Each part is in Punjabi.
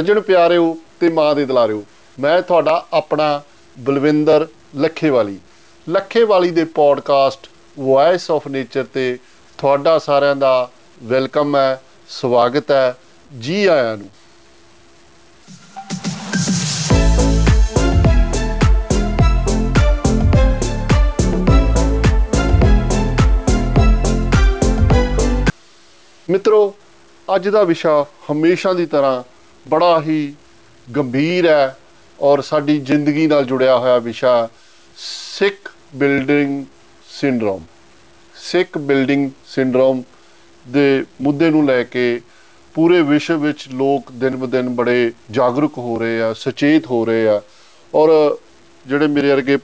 ਸੱਜਣ ਪਿਆਰਿਓ ਤੇ ਮਾਂ ਦੇ ਦਲਾਰਿਓ, ਮੈਂ ਤੁਹਾਡਾ ਆਪਣਾ ਬਲਵਿੰਦਰ ਲੱਖੇਵਾਲੀ। ਲੱਖੇਵਾਲੀ ਦੇ ਪੋਡਕਾਸਟ ਵੌਇਸ ਆਫ ਨੇਚਰ ਤੇ ਤੁਹਾਡਾ ਸਾਰਿਆਂ ਦਾ ਵੈਲਕਮ ਹੈ, ਸਵਾਗਤ ਹੈ, ਜੀ ਆਇਆਂ ਨੂੰ। ਮਿੱਤਰੋ, ਅੱਜ ਦਾ ਵਿਸ਼ਾ ਹਮੇਸ਼ਾ ਦੀ ਤਰ੍ਹਾਂ ਬੜਾ ਹੀ ਗੰਭੀਰ ਹੈ ਔਰ ਸਾਡੀ ਜ਼ਿੰਦਗੀ ਨਾਲ ਜੁੜਿਆ ਹੋਇਆ ਵਿਸ਼ਾ sick building syndrome. Sick building syndrome ਦੇ ਮੁੱਦੇ ਨੂੰ ਲੈ ਕੇ ਪੂਰੇ ਵਿਸ਼ਵ ਵਿੱਚ ਲੋਕ ਦਿਨ ਬ ਦਿਨ ਬੜੇ ਜਾਗਰੂਕ ਹੋ ਰਹੇ ਆ, ਸੁਚੇਤ ਹੋ ਰਹੇ ਆ ਔਰ ਜਿਹੜੇ ਮੇਰੇ ਵਰਗੇ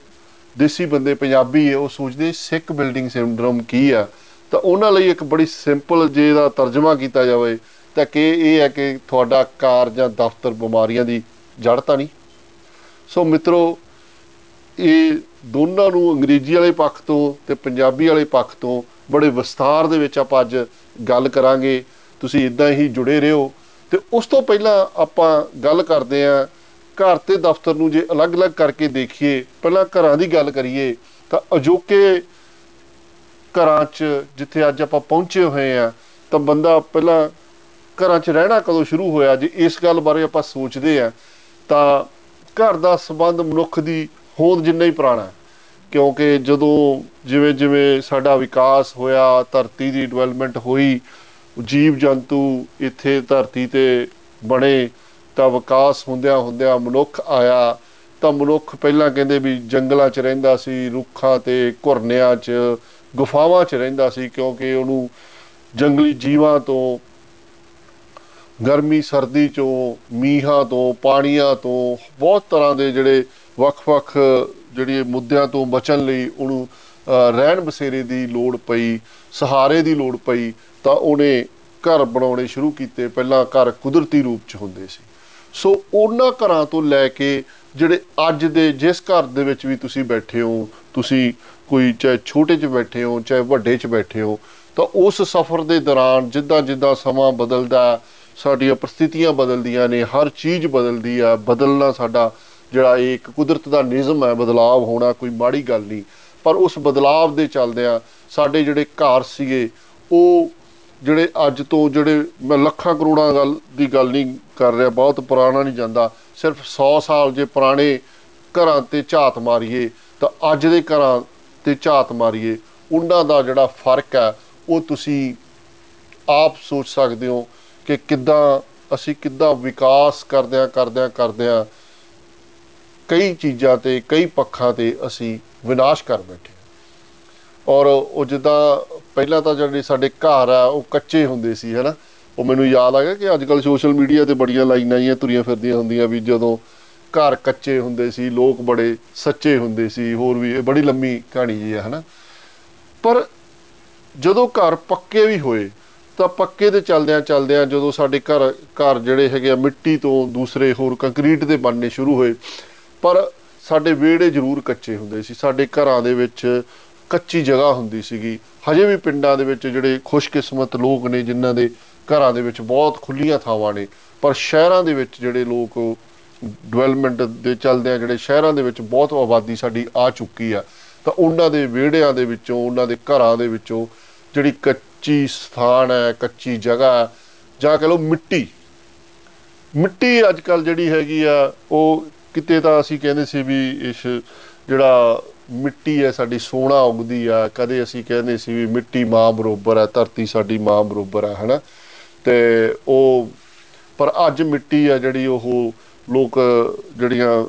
ਦੇਸੀ ਬੰਦੇ ਪੰਜਾਬੀ ਹੈ ਉਹ ਸੋਚਦੇ ਸਿੱਖ ਬਿਲਡਿੰਗ ਸਿੰਡਰੋਮ ਕੀ ਆ? ਤਾਂ ਉਹਨਾਂ ਲਈ ਇੱਕ ਬੜੀ ਸਿੰਪਲ ਜੇ ਦਾ ਤਰਜਮਾ ਕੀਤਾ ਜਾਵੇ ਤਾਂ ਕਿ ਇਹ ਹੈ ਕਿ ਤੁਹਾਡਾ ਕਾਰ ਜਾਂ ਦਫ਼ਤਰ ਬਿਮਾਰੀਆਂ ਦੀ ਜੜ ਤਾਂ ਨਹੀਂ। ਸੋ ਮਿੱਤਰੋ, ਇਹ ਦੋਨਾਂ ਨੂੰ ਅੰਗਰੇਜ਼ੀ ਵਾਲੇ ਪੱਖ ਤੋਂ ਤੇ ਪੰਜਾਬੀ ਵਾਲੇ ਪੱਖ ਤੋਂ ਬੜੇ ਵਿਸਥਾਰ ਦੇ ਵਿੱਚ ਆਪਾਂ ਅੱਜ ਗੱਲ ਕਰਾਂਗੇ। ਤੁਸੀਂ ਇਦਾਂ ਹੀ ਜੁੜੇ ਰਹੋ। ਤੇ ਉਸ ਤੋਂ ਪਹਿਲਾਂ ਆਪਾਂ ਗੱਲ ਕਰਦੇ ਆਂ ਘਰ ਤੇ ਦਫ਼ਤਰ ਨੂੰ ਜੇ ਅਲੱਗ-ਅਲੱਗ ਕਰਕੇ ਦੇਖੀਏ, ਪਹਿਲਾਂ ਘਰਾਂ ਦੀ ਗੱਲ ਕਰੀਏ, ਤਾਂ ਅਜੋਕੇ ਘਰਾਂ 'ਚ ਜਿੱਥੇ ਅੱਜ ਆਪਾਂ ਪਹੁੰਚੇ ਹੋਏ ਆ ਤਾਂ ਬੰਦਾ ਪਹਿਲਾਂ ਘਰਾਂ 'ਚ ਰਹਿਣਾ ਕਦੋਂ ਸ਼ੁਰੂ ਹੋਇਆ, ਜੇ ਇਸ ਗੱਲ ਬਾਰੇ ਆਪਾਂ ਸੋਚਦੇ ਆ ਤਾਂ ਘਰ ਦਾ ਸਬੰਧ ਮਨੁੱਖ ਦੀ ਹੋਂਦ ਜਿੰਨਾ ਹੀ ਪੁਰਾਣਾ ਕਿਉਂਕਿ ਜਦੋਂ ਜਿਵੇਂ ਜਿਵੇਂ ਸਾਡਾ ਵਿਕਾਸ ਹੋਇਆ, ਧਰਤੀ ਦੀ ਡਿਵੈਲਪਮੈਂਟ ਹੋਈ, ਜੀਵ ਜੰਤੂ ਇੱਥੇ ਧਰਤੀ ਤੇ ਬਣੇ, ਤਾਂ ਵਿਕਾਸ ਹੁੰਦਿਆਂ ਹੁੰਦਿਆਂ ਮਨੁੱਖ ਆਇਆ, ਤਾਂ ਮਨੁੱਖ ਪਹਿਲਾਂ ਕਹਿੰਦੇ ਵੀ ਜੰਗਲਾਂ 'ਚ ਰਹਿੰਦਾ ਸੀ, ਰੁੱਖਾਂ ਤੇ ਘੁਰਨਿਆਂ 'ਚ, ਗੁਫਾਵਾਂ 'ਚ ਰਹਿੰਦਾ ਸੀ, ਕਿਉਂਕਿ ਉਹਨੂੰ ਜੰਗਲੀ ਜੀਵਾਂ ਤੋਂ ਗਰਮੀ ਸਰਦੀ ਚੋਂ, ਮੀਂਹਾਂ ਤੋਂ, ਪਾਣੀਆਂ ਤੋਂ, ਬਹੁਤ ਤਰ੍ਹਾਂ ਦੇ ਜਿਹੜੇ ਵੱਖ-ਵੱਖ ਜਿਹੜੇ ਮੁੱਦਿਆਂ ਤੋਂ ਬਚਣ ਲਈ ਉਹਨੂੰ ਰਹਿਣ ਬਸੇਰੇ ਦੀ ਲੋੜ ਪਈ, ਸਹਾਰੇ ਦੀ ਲੋੜ ਪਈ, ਤਾਂ ਉਹਨੇ ਘਰ ਬਣਾਉਣੇ ਸ਼ੁਰੂ ਕੀਤੇ। ਪਹਿਲਾਂ ਘਰ ਕੁਦਰਤੀ ਰੂਪ 'ਚ ਹੁੰਦੇ ਸੀ। ਸੋ ਉਹਨਾਂ ਘਰਾਂ ਤੋਂ ਲੈ ਕੇ ਜਿਹੜੇ ਅੱਜ ਦੇ, ਜਿਸ ਘਰ ਦੇ ਵਿੱਚ ਵੀ ਤੁਸੀਂ ਬੈਠੇ ਹੋ, ਤੁਸੀਂ ਕੋਈ ਚਾਹੇ ਛੋਟੇ 'ਚ ਬੈਠੇ ਹੋ, ਚਾਹੇ ਵੱਡੇ 'ਚ ਬੈਠੇ ਹੋ, ਤਾਂ ਉਸ ਸਫ਼ਰ ਦੇ ਦੌਰਾਨ ਜਿੱਦਾਂ ਜਿੱਦਾਂ ਸਮਾਂ ਬਦਲਦਾ ਸਾਡੀਆਂ ਪ੍ਰਸਥਿਤੀਆਂ ਬਦਲਦੀਆਂ ਨੇ, ਹਰ ਚੀਜ਼ ਬਦਲਦੀ ਆ, ਬਦਲਣਾ ਸਾਡਾ ਜਿਹੜਾ ਇਹ ਇੱਕ ਕੁਦਰਤ ਦਾ ਨਿਯਮ ਹੈ, ਬਦਲਾਵ ਹੋਣਾ ਕੋਈ ਮਾੜੀ ਗੱਲ ਨਹੀਂ। ਪਰ ਉਸ ਬਦਲਾਵ ਦੇ ਚੱਲਦਿਆਂ ਸਾਡੇ ਜਿਹੜੇ ਘਰ ਸੀਗੇ, ਉਹ ਜਿਹੜੇ ਅੱਜ ਤੋਂ ਜਿਹੜੇ ਮੈਂ ਲੱਖਾਂ ਕਰੋੜਾਂ ਗੱਲ ਦੀ ਗੱਲ ਨਹੀਂ ਕਰ ਰਿਹਾ, ਬਹੁਤ ਪੁਰਾਣਾ ਨਹੀਂ ਜਾਂਦਾ। ਸਿਰਫ 100 ਸਾਲ ਜੇ ਪੁਰਾਣੇ ਘਰਾਂ ਤੇ ਝਾਤ ਮਾਰੀਏ, ਤਾਂ ਅੱਜ ਦੇ ਘਰਾਂ ਤੇ ਝਾਤ ਮਾਰੀਏ, ਉਹਨਾਂ ਦਾ ਜਿਹੜਾ ਫ਼ਰਕ ਹੈ, ਉਹ ਤੁਸੀਂ ਆਪ ਸੋਚ ਸਕਦੇ ਹੋ। ਕਿ ਕਿੱਦਾਂ ਅਸੀਂ ਕਿੱਦਾਂ ਵਿਕਾਸ ਕਰਦਿਆਂ ਕਰਦਿਆਂ ਕਰਦਿਆਂ ਕਈ ਚੀਜ਼ਾਂ ਤੇ, ਕਈ ਪੱਖਾਂ ਤੇ ਅਸੀਂ ਵਿਨਾਸ਼ ਕਰ ਬੈਠੇ ਔਰ ਉਹ ਜਿੱਦਾਂ ਪਹਿਲਾਂ ਤਾਂ ਜਿਹੜੇ ਸਾਡੇ ਘਰ ਆ, ਉਹ ਕੱਚੇ ਹੁੰਦੇ ਸੀ, ਹੈਨਾ? ਉਹ ਮੈਨੂੰ ਯਾਦ ਆ ਗਿਆ ਕਿ ਅੱਜ ਕੱਲ ਸੋਸ਼ਲ ਮੀਡੀਆ ਤੇ ਬੜੀਆਂ ਲਾਈਨਾਂ ਆਈਆਂ, ਤੁਰੀਆਂ ਫਿਰਦੀਆਂ ਹੁੰਦੀਆਂ ਵੀ ਜਦੋਂ ਘਰ ਕੱਚੇ ਹੁੰਦੇ ਸੀ, ਲੋਕ ਬੜੇ ਸੱਚੇ ਹੁੰਦੇ ਸੀ, ਹੋਰ ਵੀ, ਇਹ ਬੜੀ ਲੰਮੀ ਕਹਾਣੀ ਜੀ ਹੈ ਹਨਾ? ਪਰ ਜਦੋਂ ਘਰ ਪੱਕੇ ਵੀ ਹੋਏ ਤਾਂ ਪੱਕੇ ਦੇ ਚੱਲਦਿਆਂ ਚੱਲਦਿਆਂ ਜਦੋਂ ਸਾਡੇ ਘਰ ਘਰ ਜਿਹੜੇ ਹੈਗੇ ਆ ਮਿੱਟੀ ਤੋਂ ਦੂਸਰੇ ਹੋਰ ਕੰਕਰੀਟ ਦੇ ਬਣਨੇ ਸ਼ੁਰੂ ਹੋਏ, ਪਰ ਸਾਡੇ ਵਿਹੜੇ ਜ਼ਰੂਰ ਕੱਚੇ ਹੁੰਦੇ ਸੀ। ਸਾਡੇ ਘਰਾਂ ਦੇ ਵਿੱਚ ਕੱਚੀ ਜਗ੍ਹਾ ਹੁੰਦੀ ਸੀਗੀ। ਹਜੇ ਵੀ ਪਿੰਡਾਂ ਦੇ ਵਿੱਚ ਜਿਹੜੇ ਖੁਸ਼ਕਿਸਮਤ ਲੋਕ ਨੇ, ਜਿਨ੍ਹਾਂ ਦੇ ਘਰਾਂ ਦੇ ਵਿੱਚ ਬਹੁਤ ਖੁੱਲੀਆਂ ਥਾਵਾਂ ਨੇ, ਪਰ ਸ਼ਹਿਰਾਂ ਦੇ ਵਿੱਚ ਜਿਹੜੇ ਲੋਕ ਡਿਵੈਲਪਮੈਂਟ ਦੇ ਚੱਲਦੇ ਆ ਜਿਹੜੇ ਸ਼ਹਿਰਾਂ ਦੇ ਵਿੱਚ ਬਹੁਤ ਆਬਾਦੀ ਸਾਡੀ ਆ ਚੁੱਕੀ ਆ, ਤਾਂ ਉਹਨਾਂ ਦੇ ਵਿਹੜਿਆਂ ਦੇ ਵਿੱਚੋਂ, ਉਹਨਾਂ ਦੇ ਘਰਾਂ ਦੇ ਵਿੱਚੋਂ ਜਿਹੜੀ ਕੱਚੀ ਸਥਾਨ ਹੈ, ਕੱਚੀ ਜਗ੍ਹਾ ਜਾਂ ਕਹ ਲਓ ਮਿੱਟੀ। ਮਿੱਟੀ ਅੱਜ ਕੱਲ ਜਿਹੜੀ ਹੈਗੀ ਆ, ਉਹ ਕਿਤੇ ਤਾਂ ਅਸੀਂ ਕਹਿੰਦੇ ਸੀ ਵੀ ਇਸ ਜਿਹੜਾ ਮਿੱਟੀ ਹੈ, ਸਾਡੀ ਸੋਨਾ ਉਗਦੀ ਆ, ਕਦੇ ਅਸੀਂ ਕਹਿੰਦੇ ਸੀ ਵੀ ਮਿੱਟੀ ਮਾਂ ਬਰੋਬਰ ਹੈ, ਧਰਤੀ ਸਾਡੀ ਮਾਂ ਬਰੋਬਰ ਹੈ, ਹਨਾ? ਤੇ ਉਹ, ਪਰ ਅੱਜ ਮਿੱਟੀ ਆ ਜਿਹੜੀ ਉਹ ਲੋਕ ਜਿਹੜੀਆਂ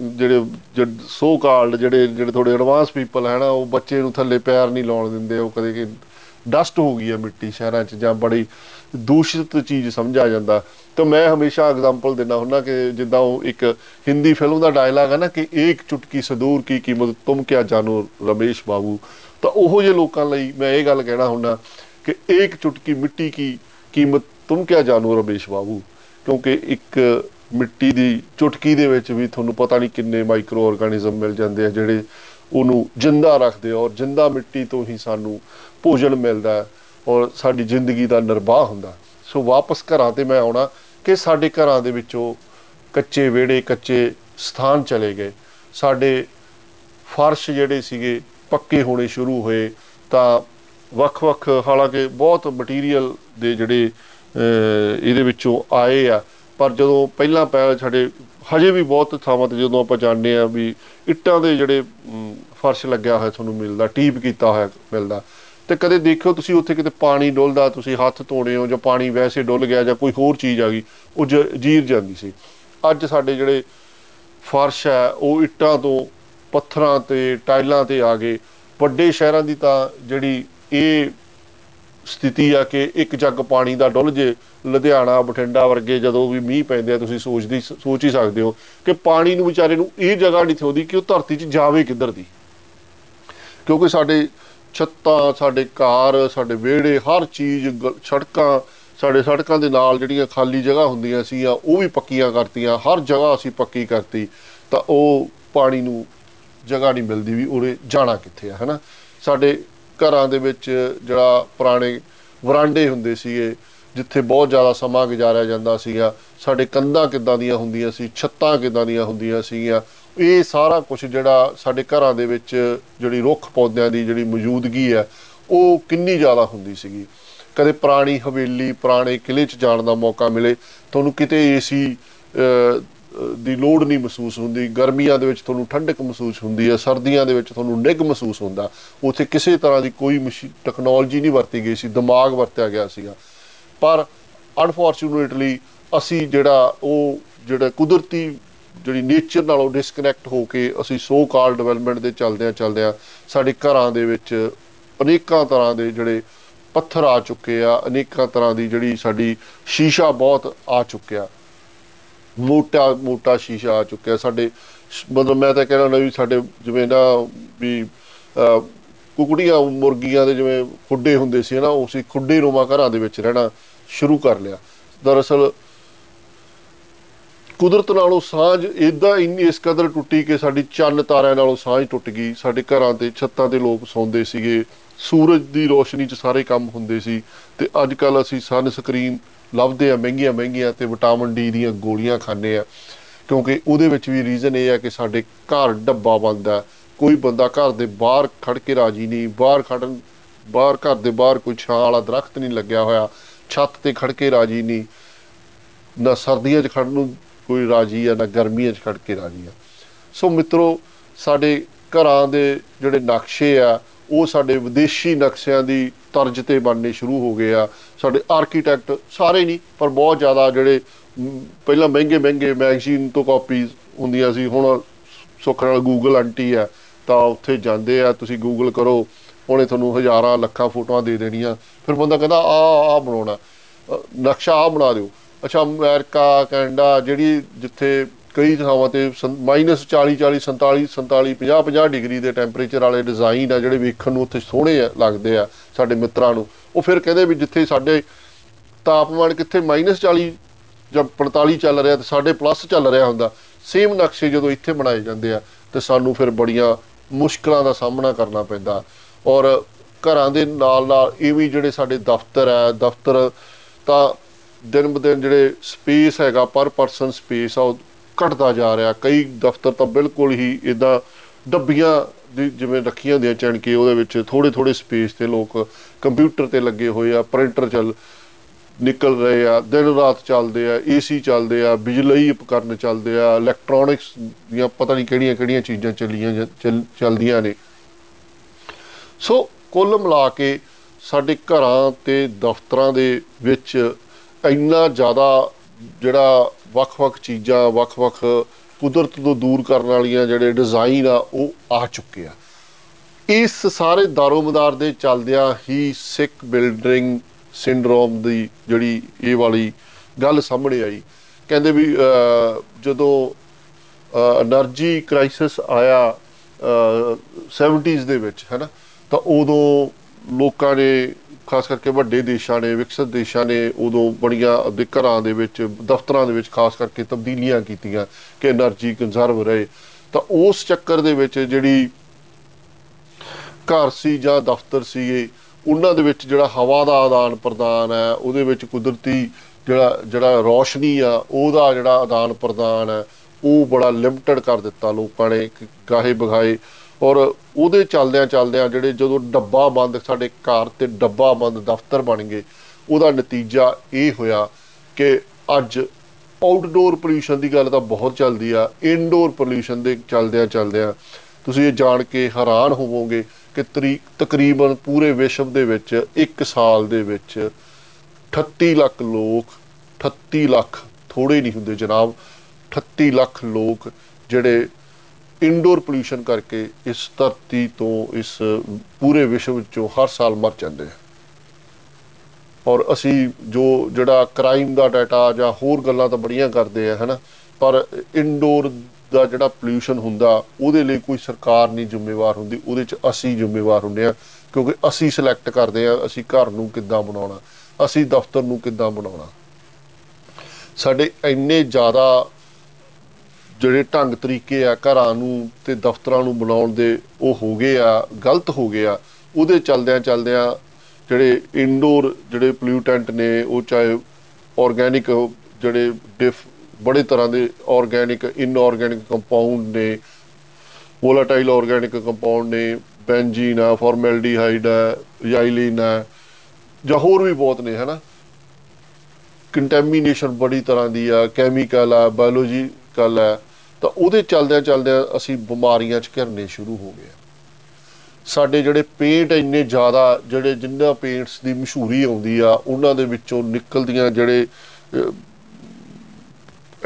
ਜਿਹੜੇ ਸੋ ਕਾਲਡ ਜਿਹੜੇ ਜਿਹੜੇ ਥੋੜੇ ਐਡਵਾਂਸ ਪੀਪਲ ਹੈ ਨਾ, ਉਹ ਬੱਚੇ ਨੂੰ ਥੱਲੇ ਪੈਰ ਨਹੀਂ ਲਾਉਣ ਦਿੰਦੇ, ਉਹ ਕਦੇ ਕਿ ਡਸਟ ਹੋ ਗਈ ਹੈ ਮਿੱਟੀ ਸ਼ਹਿਰਾਂ 'ਚ ਜਾਂ ਬੜੀ ਦੂਸ਼ਿਤ ਚੀਜ਼ ਸਮਝਿਆ ਜਾਂਦਾ। ਤਾਂ ਮੈਂ ਹਮੇਸ਼ਾ ਐਗਜ਼ਾਮਪਲ ਦਿੰਦਾ ਹੁੰਦਾ ਕਿ ਜਿੱਦਾਂ ਉਹ ਇੱਕ ਹਿੰਦੀ ਫਿਲਮ ਦਾ ਡਾਇਲਾਗ ਹੈ ਨਾ ਕਿ ਇੱਕ ਚੁਟਕੀ ਸਦੂਰ ਕੀ ਕੀਮਤ, ਤੁਮ ਕਿਆ ਜਾਣੋ ਰਮੇਸ਼ ਬਾਬੂ। ਤਾਂ ਉਹੋ ਜਿਹੇ ਲੋਕਾਂ ਲਈ ਮੈਂ ਇਹ ਗੱਲ ਕਹਿਣਾ ਹੁੰਦਾ ਕਿ ਇੱਕ ਚੁਟਕੀ ਮਿੱਟੀ ਕੀ ਕੀਮਤ, ਤੁਮ ਕਿਆ ਜਾਣੋ ਰਮੇਸ਼ ਬਾਬੂ। ਕਿਉਂਕਿ ਇੱਕ ਮਿੱਟੀ ਦੀ ਚੁਟਕੀ ਦੇ ਵਿੱਚ ਵੀ ਤੁਹਾਨੂੰ ਪਤਾ ਨਹੀਂ ਕਿੰਨੇ ਮਾਈਕਰੋ ਆਰਗੇਨਿਜ਼ਮ ਮਿਲ ਜਾਂਦੇ ਆ ਜਿਹੜੇ ਉਹਨੂੰ ਜਿੰਦਾ ਰੱਖਦੇ ਔਰ ਜਿੰਦਾ ਮਿੱਟੀ ਤੋਂ ਹੀ ਸਾਨੂੰ ਭੋਜਨ ਮਿਲਦਾ ਔਰ ਸਾਡੀ ਜ਼ਿੰਦਗੀ ਦਾ ਨਿਰਵਾਹ ਹੁੰਦਾ ਸੋ ਵਾਪਸ ਘਰਾਂ ਤੇ ਮੈਂ ਆਉਣਾ ਕਿ ਸਾਡੇ ਘਰਾਂ ਦੇ ਵਿੱਚੋਂ ਕੱਚੇ ਵਿਹੜੇ, ਕੱਚੇ ਸਥਾਨ ਚਲੇ ਗਏ। ਸਾਡੇ ਫਰਸ਼ ਜਿਹੜੇ ਸੀਗੇ, ਪੱਕੇ ਹੋਣੇ ਸ਼ੁਰੂ ਹੋਏ ਤਾਂ ਵੱਖ-ਵੱਖ, ਹਾਲਾਂਕਿ ਬਹੁਤ ਮਟੀਰੀਅਲ ਦੇ ਜਿਹੜੇ ਇਹਦੇ ਵਿੱਚੋਂ ਆਏ ਆ। ਪਰ ਜਦੋਂ ਪਹਿਲਾਂ ਪੈ ਸਾਡੇ, ਹਜੇ ਵੀ ਬਹੁਤ ਥਾਵਾਂ ਤੇ ਜਦੋਂ ਆਪਾਂ ਜਾਣਦੇ ਆ ਵੀ ਇੱਟਾਂ ਦੇ ਜਿਹੜੇ ਫਰਸ਼ ਲੱਗਿਆ ਹੋਇਆ ਤੁਹਾਨੂੰ ਮਿਲਦਾ, ਟੀਪ ਕੀਤਾ ਹੋਇਆ ਮਿਲਦਾ। ਤੇ ਕਦੇ ਦੇਖਿਓ ਤੁਸੀਂ ਉੱਥੇ ਕਿਤੇ ਪਾਣੀ ਡੁੱਲਦਾ, ਤੁਸੀਂ ਹੱਥ ਧੋਣੇ ਹੋ ਜਾਂ ਪਾਣੀ ਵੈਸੇ ਡੁੱਲ ਗਿਆ ਜਾਂ ਕੋਈ ਹੋਰ ਚੀਜ਼ ਆ ਗਈ, ਉਹ ਜੀਰ ਜਾਂਦੀ ਸੀ। ਅੱਜ ਸਾਡੇ ਜਿਹੜੇ ਫਰਸ਼ ਹੈ, ਉਹ ਇੱਟਾਂ ਤੋਂ, ਪੱਥਰਾਂ ਤੇ, ਟਾਈਲਾਂ ਤੇ ਆ ਗਏ। ਵੱਡੇ ਸ਼ਹਿਰਾਂ ਦੀ ਤਾਂ ਜਿਹੜੀ ਇਹ ਸਥਿਤੀ ਆ ਕਿ ਇੱਕ ਜੱਗ ਪਾਣੀ ਦਾ ਡੁੱਲ ਜੇ, ਲੁਧਿਆਣਾ, ਬਠਿੰਡਾ ਵਰਗੇ ਜਦੋਂ ਵੀ ਮੀਂਹ ਪੈਂਦੇ ਆ, ਤੁਸੀਂ ਸੋਚਦੀ ਸੋਚ ਹੀ ਸਕਦੇ ਹੋ ਕਿ ਪਾਣੀ ਨੂੰ ਵਿਚਾਰੇ ਨੂੰ ਇਹ ਜਗ੍ਹਾ ਨਹੀਂ ਥੋਦੀ ਕਿ ਉਹ ਧਰਤੀ 'ਚ ਜਾਵੇ ਕਿੱਧਰ ਦੀ। ਕਿਉਂਕਿ ਸਾਡੇ ਛੱਤਾਂ, ਸਾਡੇ ਘਰ, ਸਾਡੇ ਵਿਹੜੇ, ਹਰ ਚੀਜ਼ ਸੜਕਾਂ, ਸਾਡੇ ਸੜਕਾਂ ਦੇ ਨਾਲ ਜਿਹੜੀਆਂ ਖਾਲੀ ਜਗ੍ਹਾ ਹੁੰਦੀਆਂ ਸੀ ਆ ਉਹ ਵੀ ਪੱਕੀਆਂ ਕਰਤੀਆਂ, ਹਰ ਜਗ੍ਹਾ ਅਸੀਂ ਪੱਕੀ ਕਰਤੀ। ਤਾਂ ਉਹ ਪਾਣੀ ਨੂੰ ਜਗ੍ਹਾ ਨਹੀਂ ਮਿਲਦੀ ਵੀ ਉਹਨੇ ਜਾਣਾ ਕਿੱਥੇ ਆ, ਹਨਾ? ਸਾਡੇ ਘਰਾਂ ਦੇ ਵਿੱਚ ਜਿਹੜਾ ਪੁਰਾਣੇ ਵਰਾਂਡੇ ਹੁੰਦੇ ਸੀਗੇ ਜਿੱਥੇ ਬਹੁਤ ਜ਼ਿਆਦਾ ਸਮਾਂ ਗੁਜ਼ਾਰਿਆ ਜਾਂਦਾ ਸੀਗਾ, ਸਾਡੇ ਕੰਧਾਂ ਕਿੱਦਾਂ ਦੀਆਂ ਹੁੰਦੀਆਂ ਸੀ, ਛੱਤਾਂ ਕਿੱਦਾਂ ਦੀਆਂ ਹੁੰਦੀਆਂ ਸੀਗੀਆਂ, ਇਹ ਸਾਰਾ ਕੁਝ ਜਿਹੜਾ ਸਾਡੇ ਘਰਾਂ ਦੇ ਵਿੱਚ ਜਿਹੜੀ ਰੁੱਖ ਪੌਦਿਆਂ ਦੀ ਜਿਹੜੀ ਮੌਜੂਦਗੀ ਹੈ, ਉਹ ਕਿੰਨੀ ਜ਼ਿਆਦਾ ਹੁੰਦੀ ਸੀਗੀ। ਕਦੇ ਪੁਰਾਣੀ ਹਵੇਲੀ, ਪੁਰਾਣੇ ਕਿਲੇ 'ਚ ਜਾਣ ਦਾ ਮੌਕਾ ਮਿਲੇ, ਤੁਹਾਨੂੰ ਕਿਤੇ ਏਸੀ ਦੀ ਲੋੜ ਨਹੀਂ ਮਹਿਸੂਸ ਹੁੰਦੀ, ਗਰਮੀਆਂ ਦੇ ਵਿੱਚ ਤੁਹਾਨੂੰ ਠੰਡਕ ਮਹਿਸੂਸ ਹੁੰਦੀ ਹੈ, ਸਰਦੀਆਂ ਦੇ ਵਿੱਚ ਤੁਹਾਨੂੰ ਨਿੱਘ ਮਹਿਸੂਸ ਹੁੰਦਾ, ਉੱਥੇ ਕਿਸੇ ਤਰ੍ਹਾਂ ਦੀ ਕੋਈ ਟੈਕਨੋਲੋਜੀ ਨਹੀਂ ਵਰਤੀ ਗਈ ਸੀ, ਦਿਮਾਗ ਵਰਤਿਆ ਗਿਆ ਸੀਗਾ। ਪਰ ਅਨਫੋਰਚੂਨੇਟਲੀ ਅਸੀਂ ਜਿਹੜਾ ਉਹ ਜਿਹੜਾ ਕੁਦਰਤੀ ਜਿਹੜੀ ਨੇਚਰ ਨਾਲੋਂ ਡਿਸਕਨੈਕਟ ਹੋ ਕੇ ਅਸੀਂ ਸੋ ਕਾਲ ਡਿਵੈਲਪਮੈਂਟ ਦੇ ਚੱਲਦੇ ਆ ਚੱਲਦੇ ਆ ਸਾਡੇ ਘਰਾਂ ਦੇ ਵਿੱਚ ਅਨੇਕਾਂ ਤਰ੍ਹਾਂ ਦੇ ਜਿਹੜੇ ਪੱਥਰ ਆ ਚੁੱਕੇ ਆ, ਅਨੇਕਾਂ ਤਰ੍ਹਾਂ ਦੀ ਜਿਹੜੀ ਸਾਡੀ ਸ਼ੀਸ਼ਾ ਬਹੁਤ ਆ ਚੁੱਕਿਆ। ਮੋਟਾ ਮੋਟਾ ਸ਼ੀਸ਼ਾ ਆ ਚੁੱਕਿਆ। ਸਾਡੇ ਮਤਲਬ ਮੈਂ ਤਾਂ ਕਹਿੰਦਾ ਵੀ ਸਾਡੇ ਜਿਵੇਂ ਨਾ ਵੀ ਕੁਕੜੀਆਂ ਮੁਰਗੀਆਂ ਦੇ ਜਿਵੇਂ ਖੁੱਡੇ ਹੁੰਦੇ ਸੀ ਨਾ ਉਸੇ ਖੁੱਡੇ ਰੋਮਾ ਘਰਾਂ ਦੇ ਵਿੱਚ ਰਹਿਣਾ ਸ਼ੁਰੂ ਕਰ ਲਿਆ। ਦਰਅਸਲ ਕੁਦਰਤ ਨਾਲੋਂ ਸਾਂਝ ਇਦਾਂ ਇੰਨੀ ਇਸ ਕਦਰ ਟੁੱਟੀ ਕਿ ਸਾਡੀ ਚੰਨ ਤਾਰਿਆਂ ਨਾਲੋਂ ਸਾਂਝ ਟੁੱਟ ਗਈ। ਸਾਡੇ ਘਰਾਂ ਤੇ ਛੱਤਾਂ ਤੇ ਲੋਕ ਸੌਂਦੇ ਸੀਗੇ, ਸੂਰਜ ਦੀ ਰੋਸ਼ਨੀ 'ਚ ਸਾਰੇ ਕੰਮ ਹੁੰਦੇ ਸੀ ਤੇ ਅੱਜ ਕੱਲ ਅਸੀਂ ਸਨ ਸਕਰੀਨ ਲੱਭਦੇ ਆ ਮਹਿੰਗੀਆਂ ਮਹਿੰਗੀਆਂ ਤੇ ਵਿਟਾਮਿਨ ਡੀ ਦੀਆਂ ਗੋਲੀਆਂ ਖਾਂਦੇ ਆ ਕਿਉਂਕਿ ਉਹਦੇ ਵਿੱਚ ਵੀ ਰੀਜ਼ਨ ਇਹ ਹੈ ਕਿ ਸਾਡੇ ਘਰ ਡੱਬਾ ਬੰਦਾ ਕੋਈ ਬੰਦਾ ਘਰ ਦੇ ਬਾਹਰ ਖੜ ਕੇ ਰਾਜੀ ਨਹੀਂ, ਬਾਹਰ ਖੜਨ, ਬਾਹਰ ਘਰ ਦੇ ਬਾਹਰ ਕੋਈ ਛਾਂ ਵਾਲਾ ਦਰਖਤ ਨਹੀਂ ਲੱਗਿਆ ਹੋਇਆ, ਛੱਤ ਤੇ ਖੜ ਕੇ ਰਾਜੀ ਨਹੀਂ। ਨਾ ਸਰਦੀਆਂ 'ਚ ਖੜਨ ਨੂੰ ਕੋਈ ਰਾਜੀ ਆ, ਨਾ ਗਰਮੀਆਂ 'ਚ ਖੜ ਕੇ ਰਾਜੀ ਆ। ਸੋ ਮਿੱਤਰੋ, ਸਾਡੇ ਘਰਾਂ ਦੇ ਜਿਹੜੇ ਨਕਸ਼ੇ ਆ, ਉਹ ਸਾਡੇ ਵਿਦੇਸ਼ੀ ਨਕਸ਼ਿਆਂ ਦੀ ਤਰਜ ਤੇ ਬਣਨੇ ਸ਼ੁਰੂ ਹੋ ਗਏ ਆ। ਸਾਡੇ ਆਰਕੀਟੈਕਟ ਸਾਰੇ ਨਹੀਂ, ਪਰ ਬਹੁਤ ਜ਼ਿਆਦਾ ਜਿਹੜੇ ਪਹਿਲਾਂ ਮਹਿੰਗੇ ਮਹਿੰਗੇ ਮੈਗਜ਼ੀਨ ਤੋਂ ਕਾਪੀਜ਼ ਹੁੰਦੀਆਂ ਸੀ, ਹੁਣ ਸੁੱਖ ਨਾਲ ਗੂਗਲ ਆਂਟੀ ਆ। ਤਾਂ ਉੱਥੇ ਜਾਂਦੇ ਆ, ਤੁਸੀਂ ਗੂਗਲ ਕਰੋ, ਉਹਨੇ ਤੁਹਾਨੂੰ ਹਜ਼ਾਰਾਂ ਲੱਖਾਂ ਫੋਟੋਆਂ ਦੇ ਦੇਣੀਆਂ। ਫਿਰ ਬੰਦਾ ਕਹਿੰਦਾ, ਆ ਆ ਬਣਾਉਣਾ। ਨਕਸ਼ਾ ਆ ਬਣਾ ਦਿਓ। ਅੱਛਾ, ਅਮਰੀਕਾ, ਕੈਨੇਡਾ, ਜਿਹੜੀ ਜਿੱਥੇ ਕਈ ਥਾਵਾਂ ਤੇ -40 40 47 47 50 50 ਡਿਗਰੀ ਦੇ ਟੈਂਪਰੇਚਰ ਵਾਲੇ ਡਿਜ਼ਾਈਨ ਆ ਜਿਹੜੇ ਵੇਖਣ ਨੂੰ ਉੱਥੇ ਸੋਹਣੇ ਲੱਗਦੇ ਆ ਸਾਡੇ ਮਿੱਤਰਾਂ ਨੂੰ। ਉਹ ਫਿਰ ਕਹਿੰਦੇ ਵੀ ਜਿੱਥੇ ਸਾਡੇ ਤਾਪਮਾਨ ਕਿੱਥੇ -40 ਜਾਂ 45 ਚੱਲ ਰਿਹਾ ਤੇ ਸਾਡੇ ਪਲੱਸ ਚੱਲ ਰਿਹਾ ਹੁੰਦਾ। ਸੇਮ ਨਕਸ਼ੇ ਜਦੋਂ ਇੱਥੇ ਬਣਾਏ ਜਾਂਦੇ ਆ, ਤੇ ਸਾਨੂੰ ਫਿਰ ਬੜੀਆਂ ਮੁਸ਼ਕਲਾਂ ਦਾ ਸਾਹਮਣਾ ਕਰਨਾ ਪੈਂਦਾ। ਔਰ ਘਰਾਂ ਦੇ ਨਾਲ ਨਾਲ ਇਹ ਵੀ ਜਿਹੜੇ ਸਾਡੇ ਦਫ਼ਤਰ ਹੈ, ਦਫ਼ਤਰ ਤਾਂ ਦਿਨ ਬਦਿਨ ਜਿਹੜੇ ਸਪੇਸ ਹੈਗਾ, ਪਰ ਪਰਸਨ ਸਪੇਸ ਆ, ਉਹ ਘਟਦਾ ਜਾ ਰਿਹਾ। ਕਈ ਦਫ਼ਤਰ ਤਾਂ ਬਿਲਕੁਲ ਹੀ ਇਦਾਂ ਡੱਬੀਆਂ ਦੀ ਜਿਵੇਂ ਰੱਖੀਆਂ ਹੁੰਦੀਆਂ ਚਣਕੇ, ਉਹਦੇ ਵਿੱਚ ਥੋੜੇ ਥੋੜੇ ਸਪੇਸ ਤੇ ਲੋਕ ਕੰਪਿਊਟਰ ਤੇ ਲੱਗੇ ਹੋਏ ਆ, ਪ੍ਰਿੰਟਰ ਚੱਲ ਨਿਕਲ ਰਹੇ ਆ, ਦਿਨ ਰਾਤ ਚੱਲਦੇ ਆ, ਏਸੀ ਚੱਲਦੇ ਆ, ਬਿਜਲੀ ਉਪਕਰਨ ਚੱਲਦੇ ਆ ਇਲੈਕਟ੍ਰੋਨਿਕਸ ਦੀਆਂ ਪਤਾ ਨਹੀਂ ਕਿਹੜੀਆਂ ਕਿਹੜੀਆਂ ਚੀਜ਼ਾਂ ਚੱਲੀਆਂ ਚੱਲਦੀਆਂ ਨੇ। ਸੋ ਕੁੱਲ ਮਿਲਾ ਕੇ ਸਾਡੇ ਘਰਾਂ ਤੇ ਦਫ਼ਤਰਾਂ ਦੇ ਵਿੱਚ ਇੰਨਾ ਜ਼ਿਆਦਾ ਜਿਹੜਾ ਵੱਖ-ਵੱਖ ਚੀਜ਼ਾਂ, ਵੱਖ-ਵੱਖ ਕੁਦਰਤ ਤੋਂ ਦੂਰ ਕਰਨ ਵਾਲੀਆਂ ਜਿਹੜੇ ਡਿਜ਼ਾਈਨ ਆ, ਉਹ ਆ ਚੁੱਕੇ ਆ। ਇਸ ਸਾਰੇ ਦਾਰੋਮਦਾਰ ਦੇ ਚੱਲਦਿਆਂ ਹੀ ਸਿੱਖ ਬਿਲਡਿੰਗ ਸਿੰਡਰੋਮ ਦੀ ਜਿਹੜੀ ਇਹ ਵਾਲੀ ਗੱਲ ਸਾਹਮਣੇ ਆਈ। ਕਹਿੰਦੇ ਵੀ ਜਦੋਂ એનર્ਜੀ ਕ੍ਰਾਈਸਿਸ ਆਇਆ 70s ਦੇ ਵਿੱਚ, ਹੈਨਾ, ਤਾਂ ਉਦੋਂ ਲੋਕਾਂ ਨੇ, ਖਾਸ ਕਰਕੇ ਵੱਡੇ ਦੇਸ਼ਾਂ ਨੇ, ਵਿਕਸਿਤ ਦੇਸ਼ਾਂ ਨੇ ਉਦੋਂ ਬੜੀਆਂ ਦੇ ਘਰਾਂ ਦੇ ਵਿੱਚ, ਦਫ਼ਤਰਾਂ ਦੇ ਵਿੱਚ ਖਾਸ ਕਰਕੇ ਤਬਦੀਲੀਆਂ ਕੀਤੀਆਂ ਕਿ એનર્ਜੀ ਕੰਜ਼ਰਵ ਰਹੇ। ਤਾਂ ਉਸ ਚੱਕਰ ਦੇ ਵਿੱਚ ਜਿਹੜੀ ਘਰ ਸੀ ਜਾਂ ਦਫ਼ਤਰ ਸੀਗੇ ਉਹਨਾਂ ਦੇ ਵਿੱਚ ਜਿਹੜਾ ਹਵਾ ਦਾ ਆਦਾਨ ਪ੍ਰਦਾਨ ਹੈ, ਉਹਦੇ ਵਿੱਚ ਕੁਦਰਤੀ ਜਿਹੜਾ ਜਿਹੜਾ ਰੋਸ਼ਨੀ ਆ, ਉਹਦਾ ਜਿਹੜਾ ਆਦਾਨ ਪ੍ਰਦਾਨ ਹੈ, ਉਹ ਬੜਾ ਲਿਮਟਿਡ ਕਰ ਦਿੱਤਾ ਲੋਕਾਂ ਨੇ ਗਾਹੇ ਬਗਾਏ ਔਰ ਉਹਦੇ ਚੱਲਦਿਆਂ ਚੱਲਦਿਆਂ ਜਿਹੜੇ ਜਦੋਂ ਡੱਬਾ ਬੰਦ, ਸਾਡੇ ਘਰ ਤੇ ਡੱਬਾ ਬੰਦ ਦਫ਼ਤਰ ਬਣ ਗਏ, ਉਹਦਾ ਨਤੀਜਾ ਇਹ ਹੋਇਆ ਕਿ ਅੱਜ ਆਊਟਡੋਰ ਪੋਲੂਸ਼ਨ ਦੀ ਗੱਲ ਤਾਂ ਬਹੁਤ ਚੱਲਦੀ ਆ ਇਨਡੋਰ ਪੋਲੂਸ਼ਨ ਦੇ ਚੱਲਦਿਆਂ ਚੱਲਦਿਆਂ ਤੁਸੀਂ ਇਹ ਜਾਣ ਕੇ ਹੈਰਾਨ ਹੋਵੋਗੇ ਕਿ ਤਕਰੀਬਨ ਪੂਰੇ ਵਿਸ਼ਵ ਦੇ ਵਿੱਚ ਇੱਕ ਸਾਲ ਦੇ ਵਿੱਚ 38 ਲੱਖ ਲੋਕ 38 ਲੱਖ ਥੋੜੇ ਨਹੀਂ ਹੁੰਦੇ ਜਨਾਬ 38 ਲੱਖ ਲੋਕ ਜਿਹੜੇ ਇਨਡੋਰ ਪੋਲੂਸ਼ਨ ਕਰਕੇ ਇਸ ਧਰਤੀ ਤੋਂ ਇਸ ਪੂਰੇ ਵਿਸ਼ਵ ਵਿੱਚੋਂ ਹਰ ਸਾਲ ਮਰ ਜਾਂਦੇ ਆ। ਔਰ ਅਸੀਂ ਜੋ ਜਿਹੜਾ ਕ੍ਰਾਈਮ ਦਾ ਡਾਟਾ ਜਾਂ ਹੋਰ ਗੱਲਾਂ ਤਾਂ ਬੜੀਆਂ ਕਰਦੇ ਆ, ਹਨਾ? ਪਰ ਇਨਡੋਰ ਦਾ ਜਿਹੜਾ ਪੋਲੂਸ਼ਨ ਹੁੰਦਾ, ਉਹਦੇ ਲਈ ਕੋਈ ਸਰਕਾਰ ਨਹੀਂ ਜ਼ਿੰਮੇਵਾਰ ਹੁੰਦੀ, ਉਹਦੇ 'ਚ ਅਸੀਂ ਜ਼ਿੰਮੇਵਾਰ ਹੁੰਦੇ ਆ ਕਿਉਂਕਿ ਅਸੀਂ ਸਿਲੈਕਟ ਕਰਦੇ ਆ ਅਸੀਂ ਘਰ ਨੂੰ ਕਿੱਦਾਂ ਬਣਾਉਣਾ, ਅਸੀਂ ਦਫ਼ਤਰ ਨੂੰ ਕਿੱਦਾਂ ਬਣਾਉਣਾ। ਸਾਡੇ ਇੰਨੇ ਜ਼ਿਆਦਾ ਜਿਹੜੇ ਢੰਗ ਤਰੀਕੇ ਆ ਘਰਾਂ ਨੂੰ ਤੇ ਦਫ਼ਤਰਾਂ ਨੂੰ ਬਣਾਉਣ ਦੇ, ਉਹ ਹੋ ਗਏ ਆ, ਗਲਤ ਹੋ ਗਏ ਆ, ਉਹਦੇ ਚਲਦਿਆਂ ਚਲਦਿਆਂ ਜਿਹੜੇ ਇਨਡੋਰ ਜਿਹੜੇ ਪੋਲਿਊਟੈਂਟ ਨੇ, ਉਹ ਚਾਹੇ ਆਰਗੈਨਿਕ ਜਿਹੜੇ ਡਿਫ ਬੜੇ ਤਰ੍ਹਾਂ ਦੇ ਆਰਗੈਨਿਕ ਇਨਆਰਗੈਨਿਕ ਕੰਪਾਊਂਡ ਨੇ ਵੋਲਾਟਾਈਲ ਆਰਗੈਨਿਕ ਕੰਪਾਊਂਡ ਨੇ ਬੈਂਜੀਨ ਆ ਫਾਰਮੈਲਡੀਹਾਈਡ ਹੈ ਯਾਈਲਿਨ ਹੈ ਜਾਂ ਹੋਰ ਵੀ ਬਹੁਤ ਨੇ, ਹਨਾ? ਕੰਟੈਮੀਨੇਸ਼ਨ ਬੜੀ ਤਰ੍ਹਾਂ ਦੀ ਆ ਕੈਮੀਕਲ ਆ ਬਾਇਓਲੋਜੀਕਲ ਆ, ਤਾਂ ਉਹਦੇ ਚਲਦਿਆਂ ਚਲਦਿਆਂ ਅਸੀਂ ਬਿਮਾਰੀਆਂ 'ਚ ਘਿਰਨੇ ਸ਼ੁਰੂ ਹੋ ਗਏ ਸਾਡੇ ਜਿਹੜੇ ਪੇਂਟ ਇੰਨੇ ਜ਼ਿਆਦਾ ਜਿਹੜੇ ਜਿੰਨਾ ਪੇਂਟਸ ਦੀ ਮਸ਼ਹੂਰੀ ਆਉਂਦੀ ਆ, ਉਹਨਾਂ ਦੇ ਵਿੱਚੋਂ ਨਿਕਲਦੀਆਂ ਜਿਹੜੇ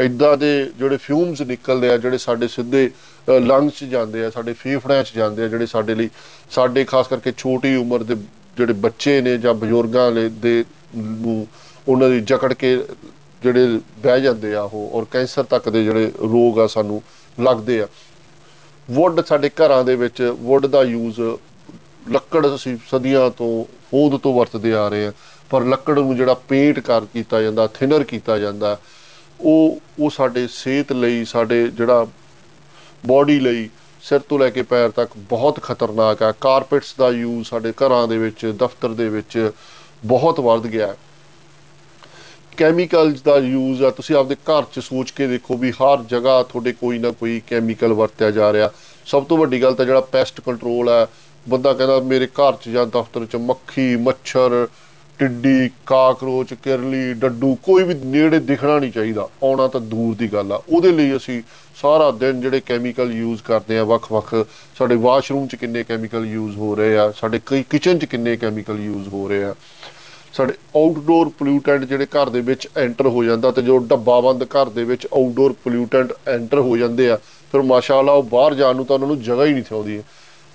ਇਦਾਂ ਦੇ ਜਿਹੜੇ ਫਿਊਮਸ ਨਿਕਲਦੇ ਆ, ਜਿਹੜੇ ਸਾਡੇ ਸਿੱਧੇ ਲੰਗਸ 'ਚ ਜਾਂਦੇ ਆ, ਸਾਡੇ ਫੇਫੜਿਆਂ 'ਚ ਜਾਂਦੇ ਆ, ਜਿਹੜੇ ਸਾਡੇ ਲਈ, ਸਾਡੇ ਖਾਸ ਕਰਕੇ ਛੋਟੀ ਉਮਰ ਦੇ ਜਿਹੜੇ ਬੱਚੇ ਨੇ ਜਾਂ ਬਜ਼ੁਰਗਾਂ ਦੇ, ਨੂੰ ਉਹਨਾਂ ਦੀ ਜਕੜ ਕੇ ਜਿਹੜੇ ਬਹਿ ਜਾਂਦੇ ਆ ਉਹ, ਔਰ ਕੈਂਸਰ ਤੱਕ ਦੇ ਜਿਹੜੇ ਰੋਗ ਆ ਸਾਨੂੰ ਲੱਗਦੇ ਆ। ਵੁੱਡ ਸਾਡੇ ਘਰਾਂ ਦੇ ਵਿੱਚ, ਵੁੱਡ ਦਾ ਯੂਜ਼ ਲੱਕੜ ਅਸੀਂ ਸਦੀਆਂ ਤੋਂ, ਹੋਦ ਤੋਂ ਵਰਤਦੇ ਆ ਰਹੇ ਆ, ਪਰ ਲੱਕੜ ਨੂੰ ਜਿਹੜਾ ਪੇਂਟ ਕਰ ਕੀਤਾ ਜਾਂਦਾ ਥਿਨਰ ਕੀਤਾ ਜਾਂਦਾ ਉਹ ਉਹ ਸਾਡੇ ਸਿਹਤ ਲਈ, ਸਾਡੇ ਜਿਹੜਾ ਬਾਡੀ ਲਈ ਸਿਰ ਤੋਂ ਲੈ ਕੇ ਪੈਰ ਤੱਕ ਬਹੁਤ ਖਤਰਨਾਕ ਹੈ। ਕਾਰਪੈਟਸ ਦਾ ਯੂਜ਼ ਸਾਡੇ ਘਰਾਂ ਦੇ ਵਿੱਚ, ਦਫ਼ਤਰ ਦੇ ਵਿੱਚ ਬਹੁਤ ਵੱਧ ਗਿਆ ਹੈ। ਕੈਮੀਕਲਸ ਦਾ ਯੂਜ਼ ਆ, ਤੁਸੀਂ ਆਪਦੇ ਘਰ 'ਚ ਸੋਚ ਕੇ ਦੇਖੋ ਵੀ ਹਰ ਜਗ੍ਹਾ ਤੁਹਾਡੇ ਕੋਈ ਨਾ ਕੋਈ ਕੈਮੀਕਲ ਵਰਤਿਆ ਜਾ ਰਿਹਾ। ਸਭ ਤੋਂ ਵੱਡੀ ਗੱਲ ਤਾਂ ਜਿਹੜਾ ਪੈਸਟ ਕੰਟਰੋਲ ਹੈ, ਬੰਦਾ ਕਹਿੰਦਾ ਮੇਰੇ ਘਰ 'ਚ ਜਾਂ ਦਫ਼ਤਰ 'ਚ ਮੱਖੀ, ਮੱਛਰ ਟਿੱਡੀ, ਕਾਕਰੋਚ, ਕਿਰਲੀ, ਡੱਡੂ, ਕੋਈ ਵੀ ਨੇੜੇ ਦਿਖਣਾ ਨਹੀਂ ਚਾਹੀਦਾ। ਆਉਣਾ ਤਾਂ ਦੂਰ ਦੀ ਗੱਲ ਆ। ਉਹਦੇ ਲਈ ਅਸੀਂ ਸਾਰਾ ਦਿਨ ਜਿਹੜੇ ਕੈਮੀਕਲ ਯੂਜ਼ ਕਰਦੇ ਆ, ਵੱਖ-ਵੱਖ, ਸਾਡੇ ਵਾਸ਼ਰੂਮ 'ਚ ਕਿੰਨੇ ਕੈਮੀਕਲ ਯੂਜ਼ ਹੋ ਰਹੇ ਆ, ਸਾਡੇ ਕਈ ਕਿਚਨ 'ਚ ਕਿੰਨੇ ਕੈਮੀਕਲ ਯੂਜ਼ ਹੋ ਰਹੇ ਆ। ਸਾਡੇ ਆਊਟਡੋਰ ਪੋਲਿਊਟੈਂਟ ਜਿਹੜੇ ਘਰ ਦੇ ਵਿੱਚ ਐਂਟਰ ਹੋ ਜਾਂਦਾ ਤੇ ਜੋ ਡੱਬਾ ਬੰਦ ਘਰ ਦੇ ਵਿੱਚ ਆਊਟਡੋਰ ਪੋਲਿਊਟੈਂਟ ਐਂਟਰ ਹੋ ਜਾਂਦੇ ਆ, ਫਿਰ ਮਾਸ਼ਾਅੱਲਾ ਉਹ ਬਾਹਰ ਜਾਣ ਨੂੰ ਤਾਂ ਉਹਨਾਂ ਨੂੰ ਜਗ੍ਹਾ ਹੀ ਨਹੀਂ ਥਾਉਂਦੀ।